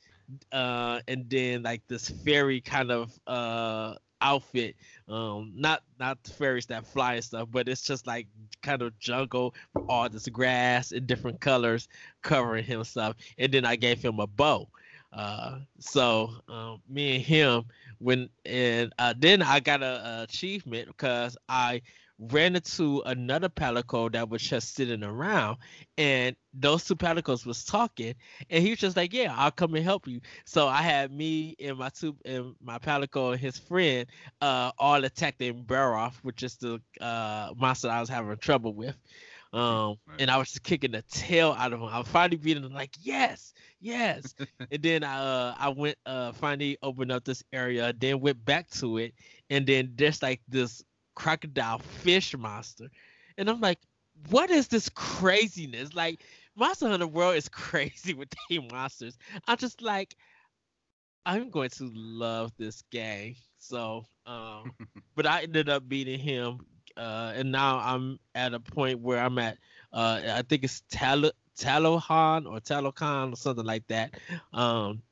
uh and then like this fairy kind of uh outfit um not not the fairies that fly and stuff but it's just like kind of jungle all this grass in different colors covering him stuff. And then i gave him a bow. Uh so um me and him when and uh then i got a achievement because i ran into another palico that was just sitting around, and those two palicos was talking, and he was just like, "Yeah, I'll come and help you." So I had me and my two and my palico and his friend uh, all attacking Barroth, which is the uh, monster I was having trouble with. Um, Right. and I was just kicking the tail out of him. I finally beat him like, yes, yes. (laughs) and then I uh I went uh finally opened up this area, then went back to it, and then there's like this crocodile fish monster. And I'm like, what is this craziness? Like Monster Hunter World is (laughs) crazy with the monsters. I'm just like, I'm going to love this game. So um (laughs) but I ended up beating him uh, and now I'm at a point where I'm at. Uh, I think it's Tal Talohan or Talocon or something like that. Um,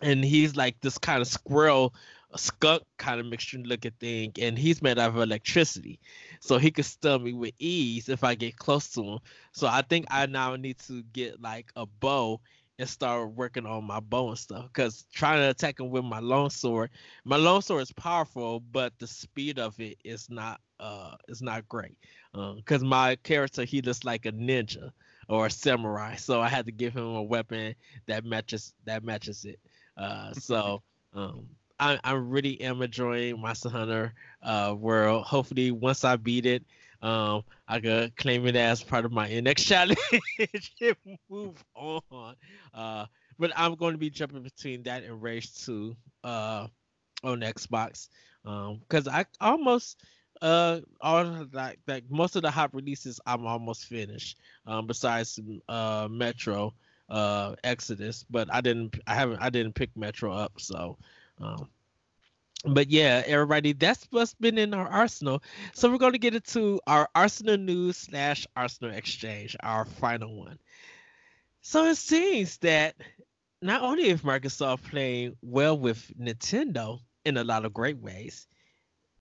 and he's like this kind of squirrel, skunk kind of mixture looking thing, and he's made out of electricity, so he could stun me with ease if I get close to him. So I think I now need to get like a bow and start working on my bow and stuff. Because trying to attack him with my long sword, my long sword is powerful, but the speed of it is not uh is not great. Because my character he looks like a ninja or a samurai, so I had to give him a weapon that matches that matches it. Uh, so (laughs) um. I, I really am enjoying Monster Hunter uh, World. Hopefully, once I beat it, um, I could claim it as part of my next (laughs) challenge and move on. Uh, but I'm going to be jumping between that and Rage 2 uh, on Xbox because I almost uh all like like most of the hot releases I'm almost finished. Um, besides uh Metro uh Exodus, but I didn't I haven't I didn't pick Metro up so. Um, but yeah, everybody, that's what's been in our arsenal. So we're going to get into our Arsenal news slash Arsenal exchange, our final one. So it seems that not only is Microsoft playing well with Nintendo in a lot of great ways,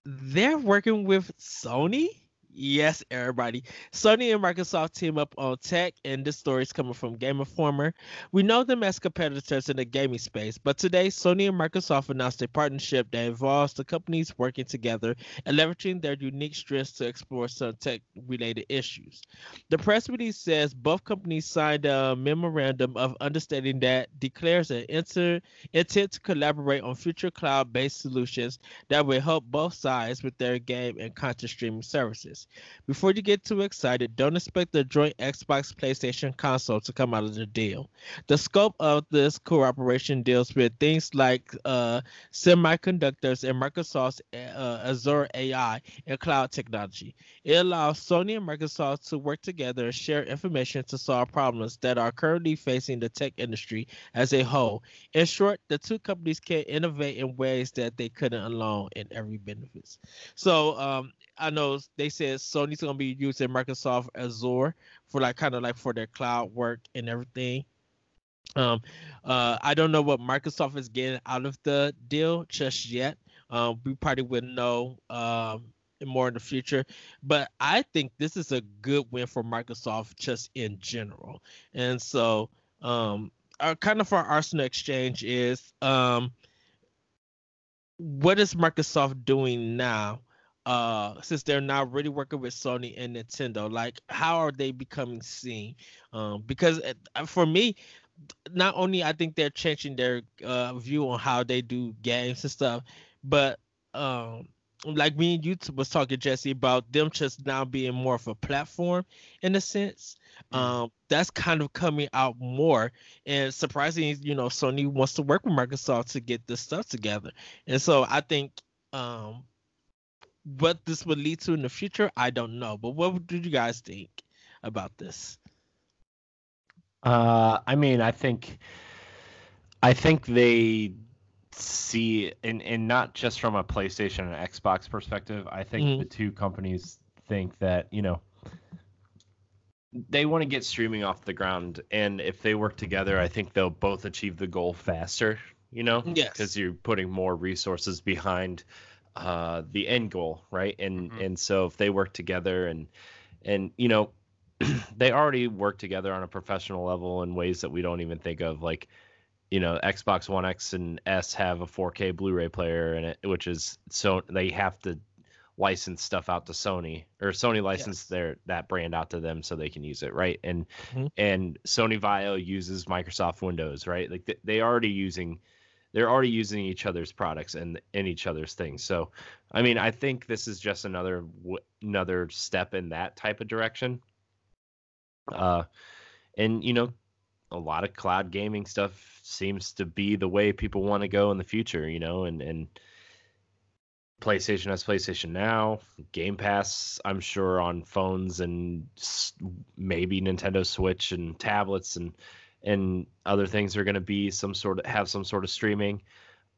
they're working with Sony. Yes, everybody. Sony and Microsoft team up on tech, and this story is coming from Game Informer. We know them as competitors in the gaming space, but today Sony and Microsoft announced a partnership that involves the companies working together and leveraging their unique strengths to explore some tech-related issues. The press release says both companies signed a memorandum of understanding that declares an inter- intent to collaborate on future cloud-based solutions that will help both sides with their game and content streaming services. Before you get too excited, don't expect the joint Xbox PlayStation console to come out of the deal. The scope of this cooperation deals with things like uh, semiconductors and Microsoft's uh, Azure AI and cloud technology. It allows Sony and Microsoft to work together and share information to solve problems that are currently facing the tech industry as a whole. In short, the two companies can innovate in ways that they couldn't alone in every benefits. So um, I know they said Sony's gonna be using Microsoft Azure for like kind of like for their cloud work and everything. Um, uh, I don't know what Microsoft is getting out of the deal just yet. Um, we probably will know um more in the future, but I think this is a good win for Microsoft just in general. And so, um, our kind of our Arsenal exchange is um, what is Microsoft doing now? Uh since they're now really working with Sony and Nintendo like how are they becoming seen? Um because uh, for me not only I think they're changing their uh view on how they do games and stuff but um like me and you was talking Jesse about them just now being more of a platform in a sense. Um that's kind of coming out more and surprisingly you know Sony wants to work with Microsoft to get this stuff together. And so I think um what this would lead to in the future, I don't know. But what did you guys think about this? Uh, I mean, I think, I think they see, and and not just from a PlayStation and Xbox perspective. I think Mhm. the two companies think that you know they want to get streaming off the ground, and if they work together, I think they'll both achieve the goal faster. You know, Yes. because you're putting more resources behind uh, the end goal, right? And Mhm. and so if they work together and and you know (clears throat) they already work together on a professional level in ways that we don't even think of like you know xbox one x and s have a 4k blu-ray player in it which is so they have to license stuff out to Sony or Sony licensed Yes. their that brand out to them so they can use it, right? And Mhm. and Sony VAIO uses Microsoft Windows, right? Like th- they already using they're already using each other's products and in each other's things. So, I mean, I think this is just another another step in that type of direction. Uh, and you know, a lot of cloud gaming stuff seems to be the way people want to go in the future. You know, and and PlayStation has PlayStation Now, Game Pass, I'm sure on phones and maybe Nintendo Switch and tablets and and other things are going to be some sort of have some sort of streaming.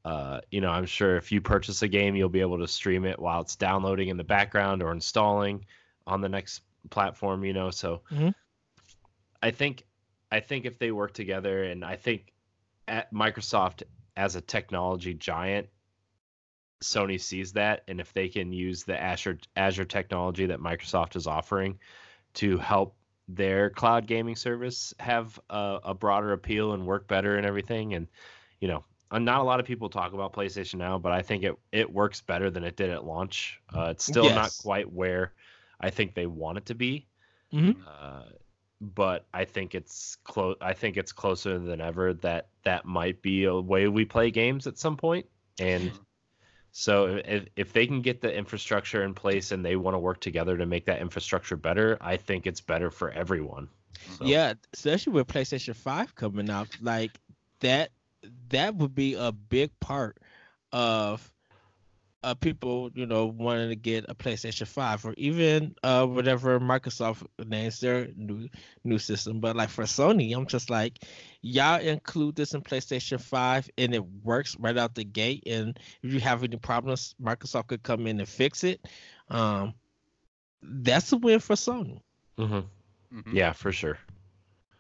Uh, you know, I'm sure if you purchase a game, you'll be able to stream it while it's downloading in the background or installing on the next platform. You know, so Mhm. I think I think if they work together, and I think at Microsoft as a technology giant, Sony sees that, and if they can use the Azure Azure technology that Microsoft is offering to help their cloud gaming service have a, a broader appeal and work better and everything, and you know, uh, not a lot of people talk about PlayStation now, but I think it it works better than it did at launch. Uh, it's still not quite where I think they want it to be, Mhm. uh, but I think it's close. I think it's closer than ever that that might be a way we play games at some point, and. So if, if they can get the infrastructure in place and they want to work together to make that infrastructure better, I think it's better for everyone. So, Yeah, especially with PlayStation 5 coming out, like that that would be a big part of uh people, you know, wanting to get a PlayStation 5 or even uh whatever Microsoft names their new new system. But like for Sony, I'm just like, y'all include this in PlayStation 5 and it works right out the gate. And if you have any problems, Microsoft could come in and fix it. Um that's a win for Sony. mhm. Mhm. yeah, for sure.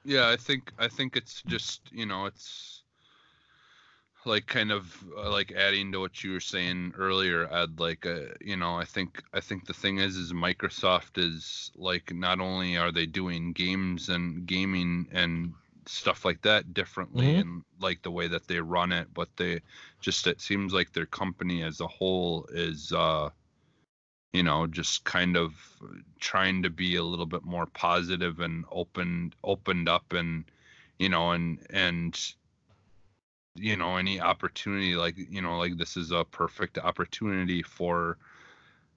Yeah, I think I think it's just you know it's like kind of uh, like adding to what you were saying earlier. Ed, like uh, you know I think I think the thing is is Microsoft is like not only are they doing games and gaming and stuff like that differently Mhm. and like the way that they run it, but they just it seems like their company as a whole is uh you know just kind of trying to be a little bit more positive and opened opened up and you know and and you know any opportunity like you know like this is a perfect opportunity for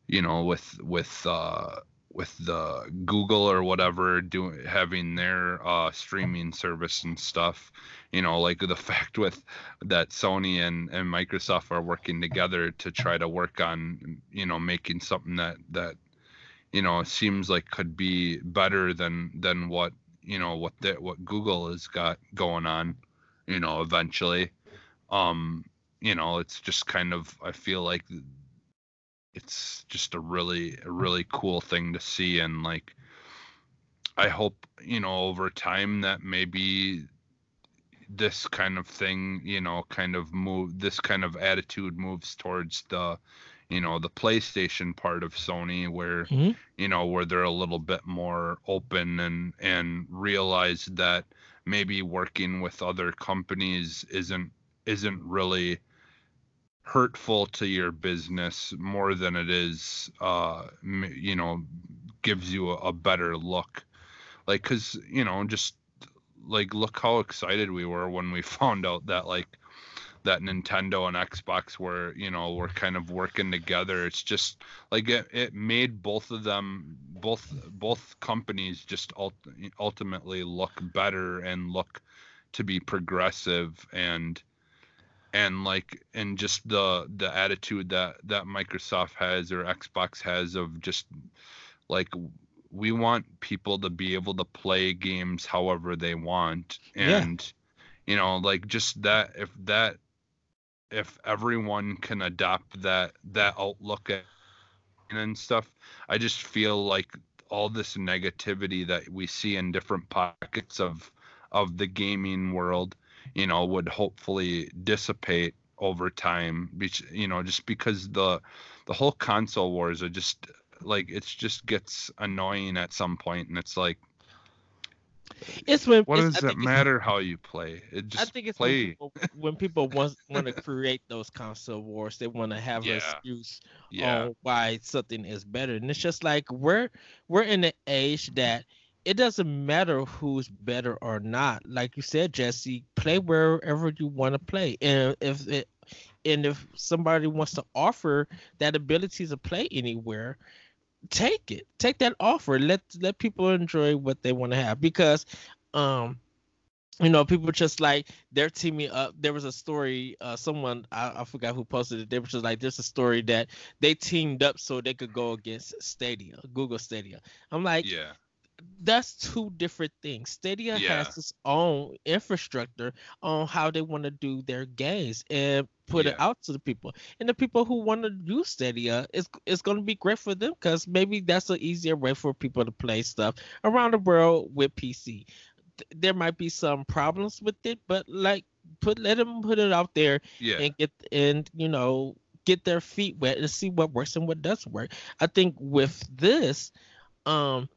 you know with with uh with the Google or whatever doing having their uh streaming service and stuff you know like the (laughs) fact with that Sony and and Microsoft are working together to try to work on you know making something that that you know seems like could be better than than what you know what that what Google has got going on you know eventually um you know it's just kind of I feel like it's just a really a really cool thing to see and like I hope you know over time that maybe this kind of thing you know kind of move this kind of attitude moves towards the you know the PlayStation part of Sony where Mhm. you know where they're a little bit more open and and realize that maybe working with other companies isn't isn't really hurtful to your business more than it is uh you know gives you a, a better look. Like cuz you know just like look how excited we were when we (laughs) found out that like that Nintendo and Xbox were, you know, were kind of working together. It's just like it, it made both of them, both both companies, just ult- ultimately look better and look to be progressive and and like and just the the attitude that that Microsoft has or Xbox has of just like we want people to be able to play games however they want Yeah. and you know like just that if that if everyone can adopt that that outlook and stuff i just feel like all this negativity that we see in different pockets of of the gaming world you know would hopefully dissipate over time you know just because the the whole console wars are just like it's just gets annoying at some point and it's like It's when What it's- does I it matter how you play? It I think it's when people, when people want want to create those console wars, they want to have an excuse Yeah. on why something is better. And it's just like we're we're in an age that it doesn't matter who's better or not. Like you said, Jesse, play wherever you want to play. And if it and if somebody wants to offer that ability to play anywhere, take it. Take that offer. Let let people enjoy what they want to have because um you know, people just like they're teaming up. There was a story, uh, someone I, I forgot who posted it. They were just like, there's a story that they teamed up so they could go against Stadia, Google Stadia. I'm like, Yeah. That's two different things. Stadia Yeah. has its own infrastructure on how they want to do their games and put it out to the people. And the people who want to use Stadia, it's it's going to be great for them because maybe that's an easier way for people to play stuff around the world with PC. There might be some problems with it, but like put let them put it out there Yeah. and get and you know get their feet wet and see what works and what doesn't work. I think with this, um,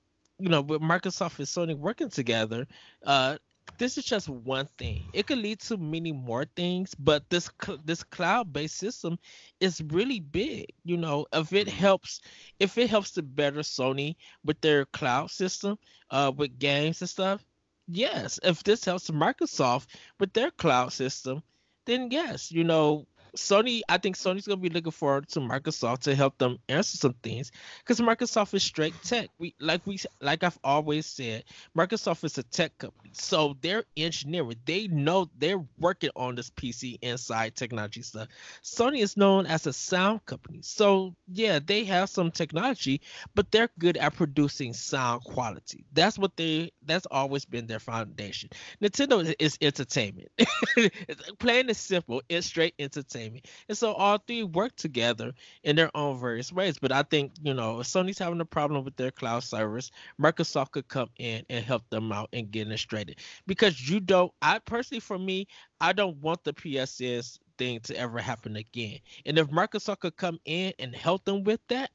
you know, with Microsoft and Sony working together, uh, this is just one thing. It could lead to many more things, but this this cloud-based system is really big. You know, if it helps, if it helps to better Sony with their cloud system, uh, with games and stuff, yes. If this helps Microsoft with their cloud system, then yes, you know, Sony, I think Sony's gonna be looking forward to Microsoft to help them answer some things because Microsoft is straight tech. We like we like I've always said, Microsoft is a tech company, so they're engineering. They know they're working on this PC inside technology stuff. Sony is known as a sound company, so yeah, they have some technology, but they're good at producing sound quality. That's what they. That's always been their foundation. Nintendo is entertainment. (laughs) Playing is simple. It's straight entertainment. And so all three work together in their own various ways. But I think, you know, if Sony's having a problem with their cloud service, Microsoft could come in and help them out and get it straightened. Because you don't, I personally, for me, I don't want the PSS thing to ever happen again. And if Microsoft could come in and help them with that,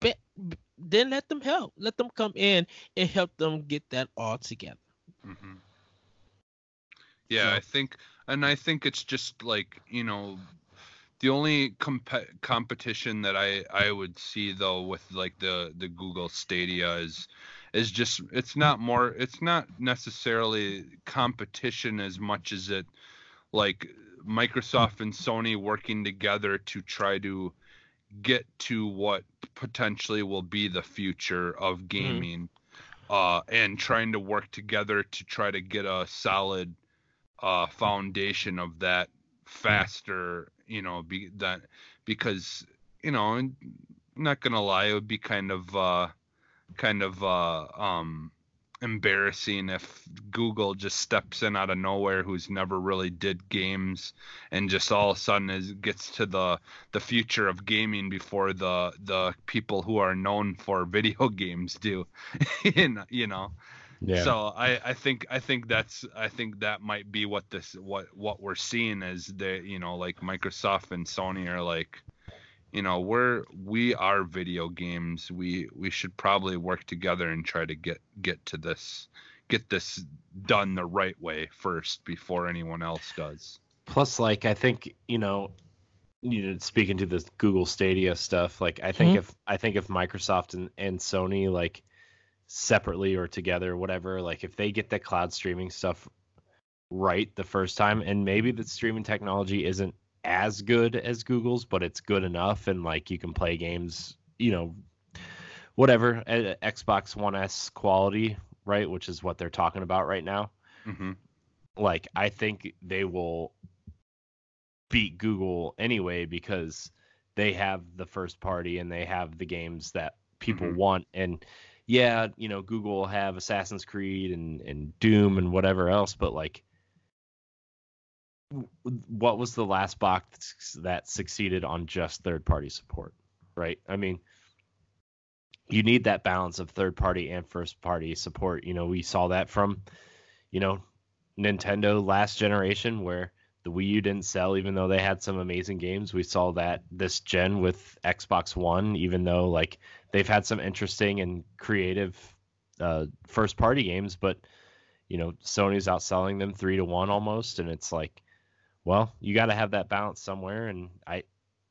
be- then let them help. Let them come in and help them get that all together. hmm Yeah, So- I think, and I think it's just like you know, the only comp- competition that I I would see though with like the the Google Stadia is is just it's not more it's not necessarily competition as much as it like Microsoft and Sony working together to try to get to what potentially will be the future of gaming uh, and trying to work together to try to get a solid uh, foundation of that faster, you know, be that because you know, I'm not gonna lie, it would be kind of uh, kind of uh, um, embarrassing if Google just steps in out of nowhere, who's never really did games, and just all of a sudden is gets to the the future of gaming before the the people who are known for (laughs) video games do, (laughs) and you know. Yeah. So I, I think I think that's I think that might be what this what what we're seeing is that you know like Microsoft and Sony are like you know we're we are video games we we should probably work together and try to get get to this get this done the right way first before anyone else does. Plus, like I think you know, you know, speaking to the Google Stadia stuff, like I think Mhm. if I think if Microsoft and, and Sony like separately or together, whatever, like if they get the cloud streaming stuff right the first time, and maybe the streaming technology isn't as good as Google's, but it's good enough, and like you can play games, you know, whatever, at Xbox One S quality, right, which is what they're talking about right now hmm like I think they will beat Google anyway because they have the first party and they have the games that people Mhm. want and yeah, you know, Google will have Assassin's Creed and and Doom and whatever else, but like what was the last box that succeeded on just third party support, right? I mean, you need that balance of third party and first party support. You know, we saw that from, you know, Nintendo last generation where the Wii U didn't sell even though they had some amazing games. We saw that this gen with Xbox One, even though like they've had some interesting and creative uh, first party games, but you know Sony's outselling them three to one almost, and it's like, well, you got to have that balance somewhere, and I.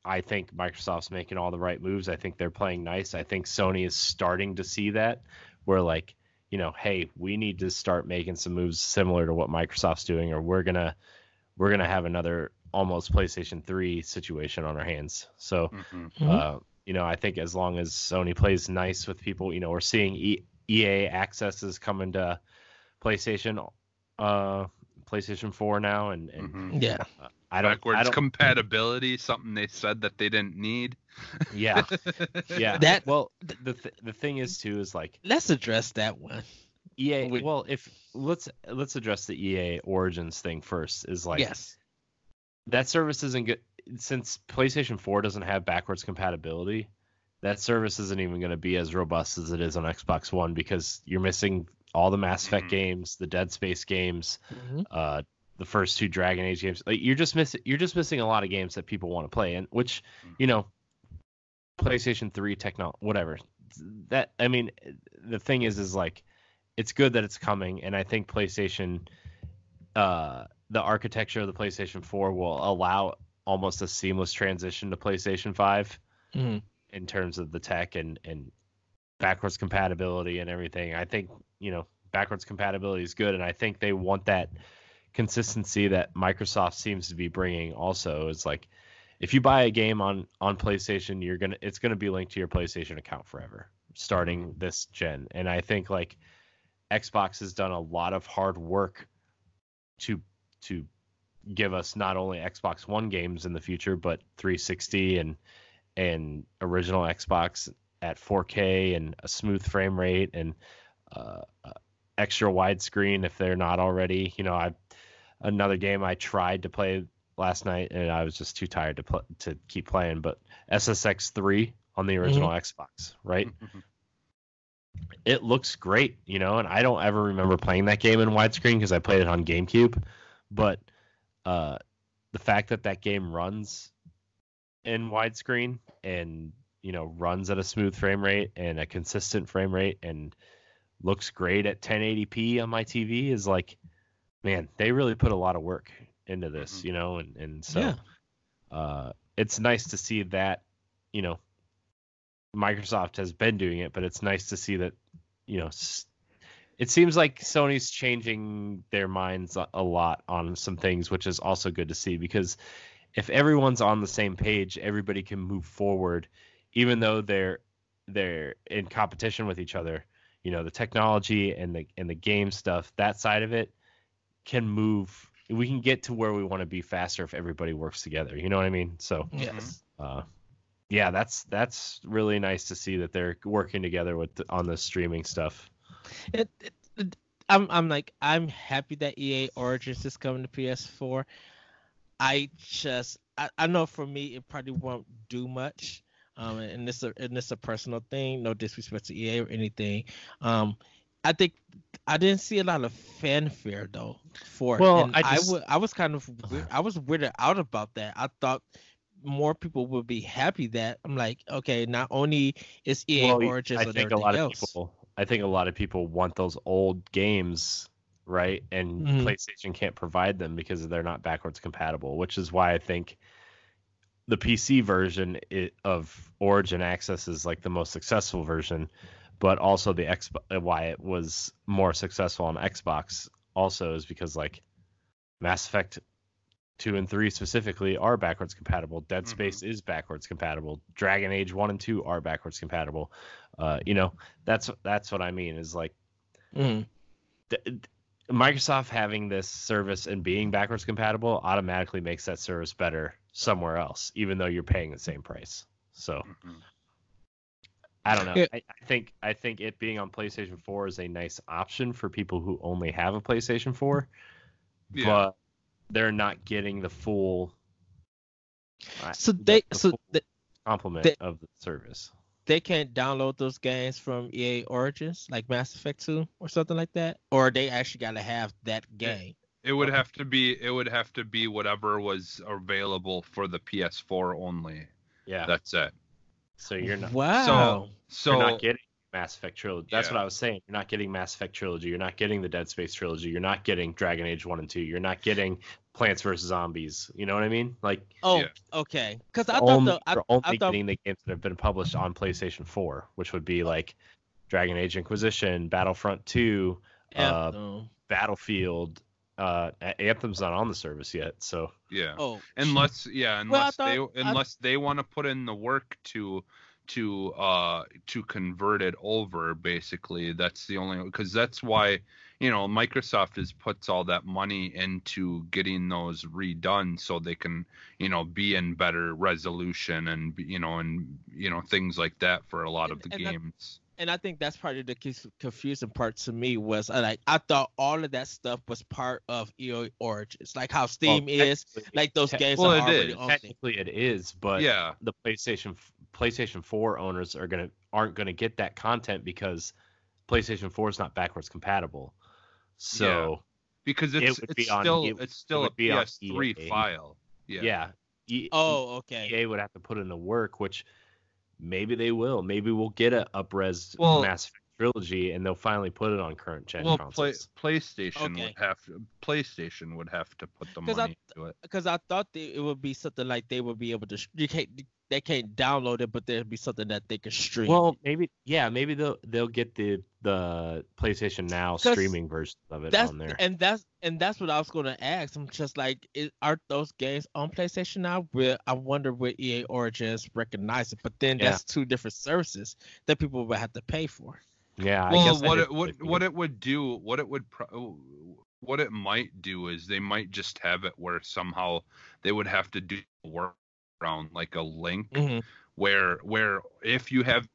I think Microsoft's making all the right moves. I think they're playing nice. I think Sony is starting to see that, where like, you know, hey, we need to start making some moves similar to what Microsoft's doing, or we're gonna we're gonna have another almost PlayStation 3 situation on our hands. So, Mhm. Mhm. uh, you know, I think as long as Sony plays nice with people, you know, we're seeing e- EA accesses coming to PlayStation, uh, PlayStation 4 now, and, and Mhm. Yeah. uh, I don't, Backwards I don't, compatibility, something they said that they didn't need. yeah, (laughs) yeah. That- well, the th- the thing is too is like Let's address that one. EA. We- well, if let's let's address the EA Origins thing first. Is like yes. that service isn't good since PlayStation 4 doesn't have backwards compatibility. That service isn't even going to be as robust as it is on Xbox One because you're missing all the Mass Effect Mhm. games, the Dead Space games, Mhm. uh, the first two Dragon Age games. Like you're just missing you're just missing a lot of games that people want to play, and which you know, PlayStation 3 technology, whatever. That I mean, the thing is, is like, it's good that it's coming, and I think PlayStation, uh, the architecture of the PlayStation 4 will allow almost a seamless transition to PlayStation 5 Mhm. in terms of the tech and and backwards compatibility and everything. I think you know backwards compatibility is good, and I think they want that consistency that Microsoft seems to be bringing. Also, is like if you buy a game on on PlayStation, you're gonna it's gonna be linked to your PlayStation account forever, starting this gen. And I think like Xbox has done a lot of hard work to to give us not only Xbox One games in the future, but 360 and and original Xbox at 4K and a smooth frame rate and uh, uh, extra widescreen if they're not already. You know, I another game I tried to play last night and I was just too tired to pl- to keep playing. But SSX 3 on the original Xbox, right? It looks great, you know, and I don't ever remember playing that game in widescreen because I played it on GameCube. But uh, the fact that that game runs in widescreen and you know runs at a smooth frame rate and a consistent frame rate and looks great at 1080p on my TV is like, man, they really put a lot of work into this, Mhm. you know, and and so Yeah. uh, it's nice to see that, you know, Microsoft has been doing it, but it's nice to see that, you know, it seems like Sony's changing their minds a, lot on some things, which is also good to see because if everyone's on the same page, everybody can move forward, even though they're they're in competition with each other. You know, the technology and the and the game stuff, that side of it can move. We can get to where we want to be faster if everybody works together. You know what I mean? So, Yes. uh, yeah, that's that's really nice to see that they're working together with the, on the streaming stuff. It, it, it- I'm I'm like I'm happy that EA Origins is coming to PS4. I just I, I know for me it probably won't do much. Um, and this a and this a personal thing. No disrespect to EA or anything. Um, I think I didn't see a lot of fanfare though for it. Well, I I just- wa- I was kind of weird, I was weirded out about that. I thought more people would be happy that I'm like, okay, not only is EA Well, Origins I think a lot else. of people. I think a lot of people want those old games, right? And Mhm. PlayStation can't provide them because they're not backwards compatible, which is why I think the PC version of Origin Access is like the most successful version, but also the X why it was more successful on Xbox also is because like Mass Effect 2 and 3 specifically are backwards compatible. Dead Mhm. Space is backwards compatible. Dragon Age 1 and 2 are backwards compatible. Uh, you know, that's that's what I mean is like Mhm. th- Microsoft having this service and being backwards compatible automatically makes that service better somewhere else, even though you're paying the same price. So Mhm. I don't know. Yeah. I, I think I think it being on PlayStation 4 is a nice option for people who only have a PlayStation 4, Yeah. but they're not getting the full. uh, So they the so full they, complement they- of the service. they can't download those games from EA Origins, like Mass Effect 2 or something like that, or they actually got to have that Yeah. game. It would have to be it would have to be whatever was available for the PS4 only. Yeah. That's it. so you're not Wow. So you're not getting Mass Effect trilogy. That's Yeah. what I was saying. You're not getting Mass Effect trilogy. You're not getting the Dead Space trilogy. You're not getting Dragon Age one and two. You're not getting Plants vs Zombies. You know what I mean? Like Oh, Yeah. okay. Because I thought only, the I, you're only I thought getting the games that have been published on PlayStation 4, which would be like Dragon Age Inquisition, Battlefront 2, uh, Anthem. Battlefield. Uh, Anthem's not on the service yet, so Yeah. Oh, unless yeah Well, I unless they thought- I- unless they want to put in the work to to uh to convert it over basically. That's the only because that's why you know microsoft is puts all that money into getting those redone so they can you know be in better resolution and you know and you know things like that for a lot of the And- and that- games. and I think that's part of the confusing part to me was like I thought all of that stuff was part of EA Origins, like how Steam Well, is, like those games well, are it already is. technically it is, but yeah. the PlayStation PlayStation 4 owners are gonna aren't gonna get that content because PlayStation 4 is not backwards compatible. So because It it's would it's be on- still it- it's still a would be on ps3 EA. file yeah yeah, E- Oh, okay. EA would have to put in the work, which maybe they will. Maybe we'll get a upres Well- Mass Effect trilogy, and they'll finally put it on current gen well play, playstation Okay. would have to playstation would have to put the 'Cause I- money into it Because I thought that it would be something like they would be able to. You can't. They can't download it, but there'd be something that they could stream. Well, maybe yeah, maybe they'll they'll get the the PlayStation Now streaming version of it that's on there. and that's and that's what I was going to ask. I'm just like, is, are those games on PlayStation now? Where I wonder where EA Origins recognize it, but then Yeah. that's two different services that people would have to pay for. Yeah, I well guess what didn't it what really what it would do what it would pro- what it might do is they might just have it where somehow they would have to do work around like a link Mhm. where where if you have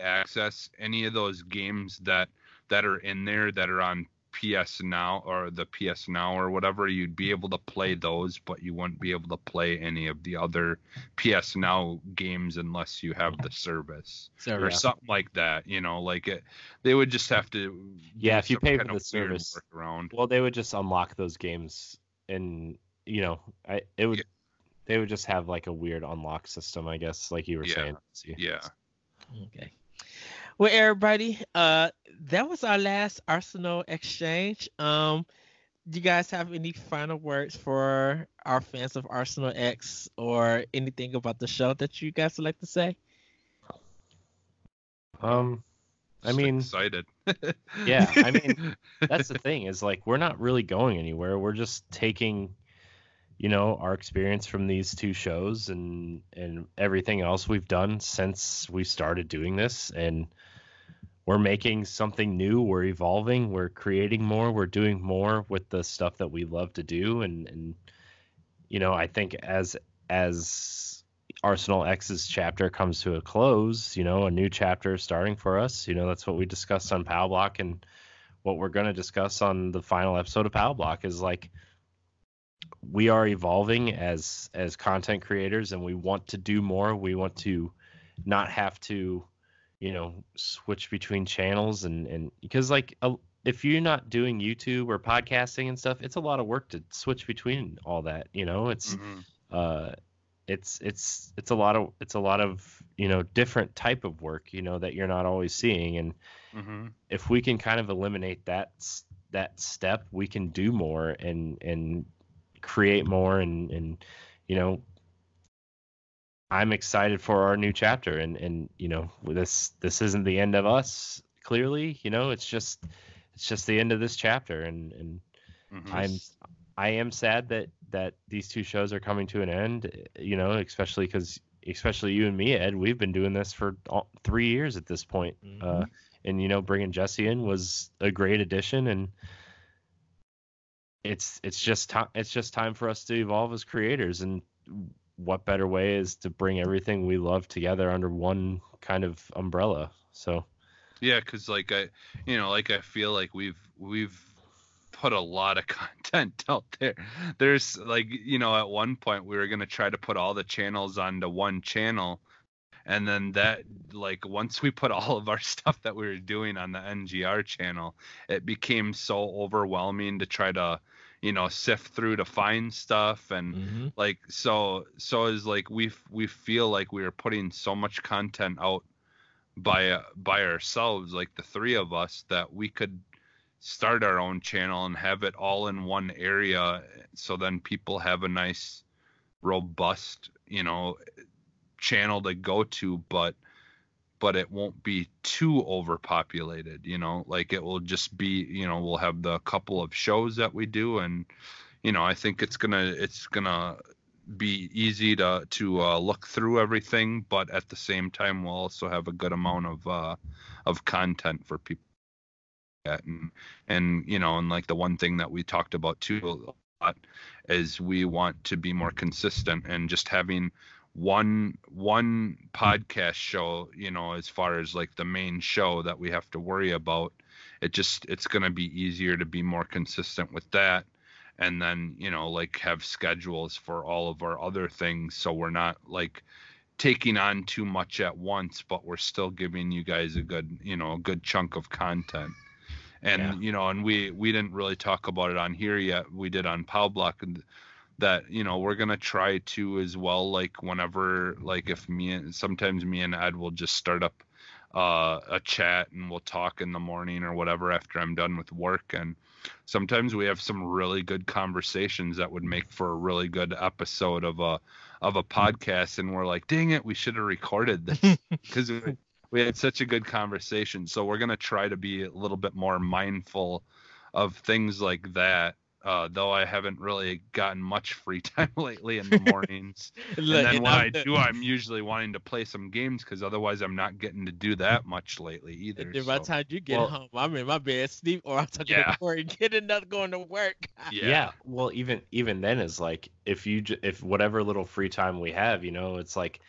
access any of those games that that are in there that are on PS Now or the PS Now or whatever you'd be able to play those but you wouldn't be able to play any of the other PS Now games unless you have the service So, or Yeah. something like that you know like it they would just have to Yeah, if you pay for the service. workaround. Well, they would just unlock those games, and you know, I it would Yeah. They would just have like a weird unlock system, I guess, like you were Yeah. saying. See. yeah Okay. Well, everybody, uh, that was our last Arsenal exchange. Um, do you guys have any final words for our fans of Arsenal X or anything about the show that you guys would like to say? Um, I Just mean, excited yeah, I mean, (laughs) that's the thing is like we're not really going anywhere. We're just taking, you know, our experience from these two shows and and everything else we've done since we started doing this, and we're making something new. We're evolving. We're creating more. We're doing more with the stuff that we love to do, and and you know, I think as as Arsenal X's chapter comes to a close, you know, a new chapter starting for us. You know, that's what we discussed on Pow Block and what we're going to discuss on the final episode of Pow Block is like we are evolving as as content creators and we want to do more. We want to not have to, you know, switch between channels and and because like a, if you're not doing YouTube or podcasting and stuff, it's a lot of work to switch between all that, you know. It's Mhm. uh it's it's it's a lot of it's a lot of you know different type of work you know that you're not always seeing and Mhm. if we can kind of eliminate that that step we can do more and and create more and and you know i'm excited for our new chapter and and you know this this isn't the end of us clearly you know it's just it's just the end of this chapter and and Mhm. I'm I am sad that that these two shows are coming to an end. You know, especially because especially you and me, Ed, we've been doing this for all, three years at this point. Uh, and you know, bringing Jesse in was a great addition, and it's it's just time it's just time for us to evolve as creators. And what better way is to bring everything we love together under one kind of umbrella? So Yeah, because like I, you know, like I feel like we've we've put a lot of (laughs) content out there. There's like, you know, at one point we were gonna try to put all the channels onto one channel, and then that like once we put all of our (laughs) stuff that we were doing on the NGR channel, it became so overwhelming to try to, you know, sift through to find stuff and Mm-hmm. like so so is like we we feel like we are putting so much content out by by ourselves, like the three of us, that we could start our own channel and have it all in one area, so then people have a nice, robust, you know, channel to go to, but but it won't be too overpopulated, you know, like it will just be, you know, we'll have the couple of shows that we do and you know, I think it's going to it's going to be easy to to uh, look through everything, but at the same time, we'll also have a good amount of uh, of content for people. And and you know, and like the one thing that we talked about too a lot is we want to be more consistent and just having one one hmm. podcast show you know as far as like the main show that we have to worry about. It just it's going to be easier to be more consistent with that and then you know like have schedules for all of our other things. So we're not like taking on too much at once but we're still giving you guys a good you know a good chunk of content. And Yeah. you know and we we didn't really talk about it on here yet. We did on Pow Block and that you know we're gonna try to as well like whenever like if me and sometimes me and ed will just start up uh, a chat and we'll talk in the morning or whatever after i'm done with work. And sometimes we have some really good conversations that would make for a really good episode of a of a podcast. And we're like dang it we should have recorded this. (laughs) Because we, we had such a good conversation. So we're going to try to be a little bit more mindful of things like that uh, though I haven't really gotten much free (laughs) time lately in the (laughs) mornings. and then when I do, I'm usually wanting to play some games because otherwise I'm not getting to do that much lately either. And then by the so, time you get Well- home, I'm in my bed, sleep, or I'm talking Yeah. to Corey, (laughs) getting up, going to work. yeah. Well, even even then is like if you j- if whatever little free time we have, you know, it's like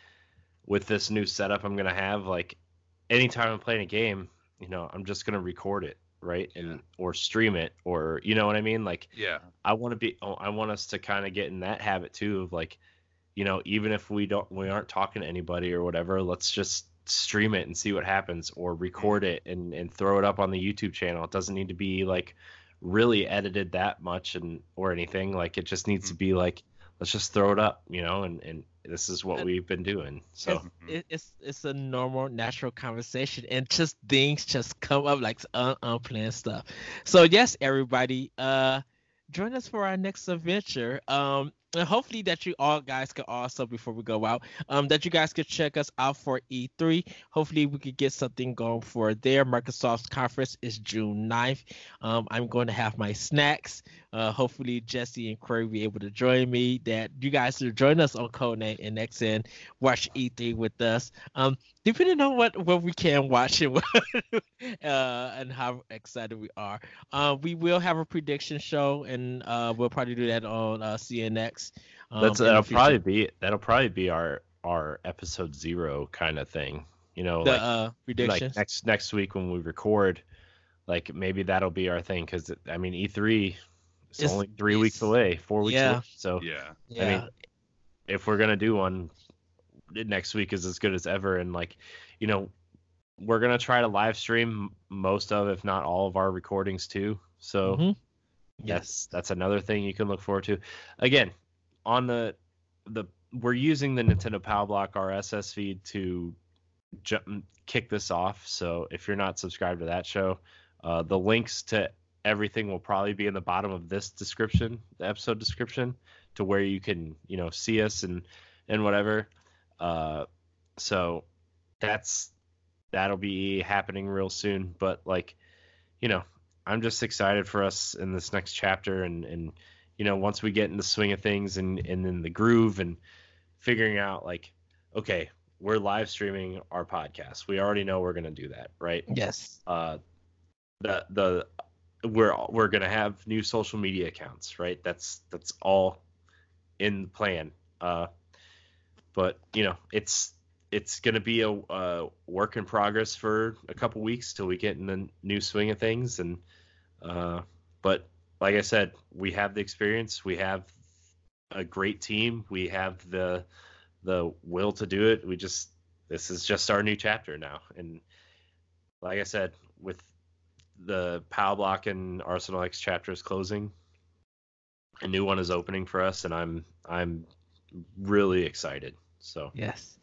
with this new setup I'm gonna have, like anytime I'm playing a game, you know, I'm just gonna record it, right, and or stream it, or you know what I mean, like. yeah. I want to be oh, I want us to kind of get in that habit too of like you know even if we don't we aren't talking to anybody or whatever let's just stream it and see what happens or record mm-hmm. it and and throw it up on the YouTube channel. It doesn't need to be like really edited that much and or anything. Like it just needs to mm-hmm. be like let's just throw it up you know and and this is what And- we've been doing so it's, it's it's a normal, natural conversation, and just things just come up like un- unplanned stuff. So yes, everybody, uh, join us for our next adventure. Um, and hopefully that you all guys can also before we go out, um, that you guys could check us out for E3. Hopefully we could get something going for there. Microsoft's conference is June 9th. Um, I'm going to have my snacks. Uh, hopefully Jesse and Corey will be able to join me. That you guys will join us on Codename and XN watch E3 with us. Um, depending on what what we can watch and what, (laughs) uh, and how excited we are. Uh, we will have a prediction show, and uh, we'll probably do that on uh, CNX. Um, that's that'll probably be that'll probably be our our episode 0 kind of thing you know the like uh, predictions. like next next week when we record like maybe that'll be our thing because i mean e3 is It's- only three weeks away four weeks yeah. away so Yeah. yeah, mean, if we're gonna do one next week is as good as ever. And like you know we're gonna try to live stream most of if not all of our recordings too. So Mhm. yes. that's another thing you can look forward to. Again on the the we're using the nintendo Pow Block rss feed to jump, kick this off. So if you're not subscribed to that show uh, the links to everything will probably be in the bottom of this description the episode description to where you can you know see us and and whatever uh so that's that'll be happening real soon but like you know i'm just excited for us in this next chapter and and you know once we get in the swing of things and and in the groove and figuring out like okay we're live streaming our podcast. We already know we're going to do that right? Yes, uh the the we're we're gonna have new social media accounts right? That's that's all in the plan. Uh but you know it's it's gonna be a, a work in progress for a couple weeks till we get in the new swing of things. And uh but like i said we have the experience we have a great team we have the the will to do it. We just this is just our new chapter now. And like I said, with the POW block and Arsenal X chapters closing, a new one is opening for us, and I'm I'm really excited. So yes.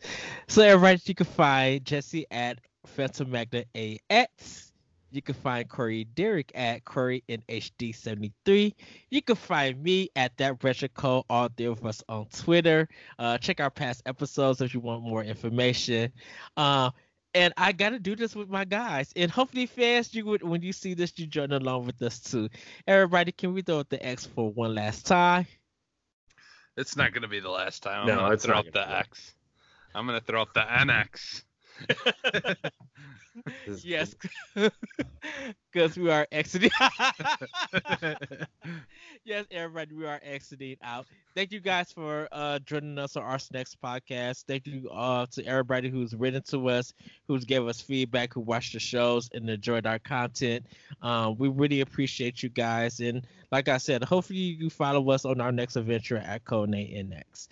So everybody, you can find Jesse at Phantom Magna AX. You can find Corey Derrick at Corey NHD73. You can find me at that retro code, all three of us on Twitter. Uh, check our past episodes if you want more information. Uh, and I gotta do this with my guys. And hopefully, fans, you would when you see this, you join along with us too. Everybody, can we throw up the X for one last time? It's not gonna be the last time. I'm No, gonna it's throw not up the be. X. I'm gonna throw up the NX. Yes, because (laughs) we are exiting. (laughs) yes, everybody, we are exiting out. Thank you guys for uh, joining us on our next podcast. Thank you uh, to everybody who's written to us, who's gave us feedback, who watched the shows and enjoyed our content. Um, we really appreciate you guys. And like I said, hopefully you follow us on our next adventure at Codename NX.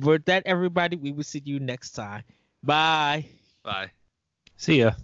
With that, everybody, we will see you next time. Bye. Bye. See ya.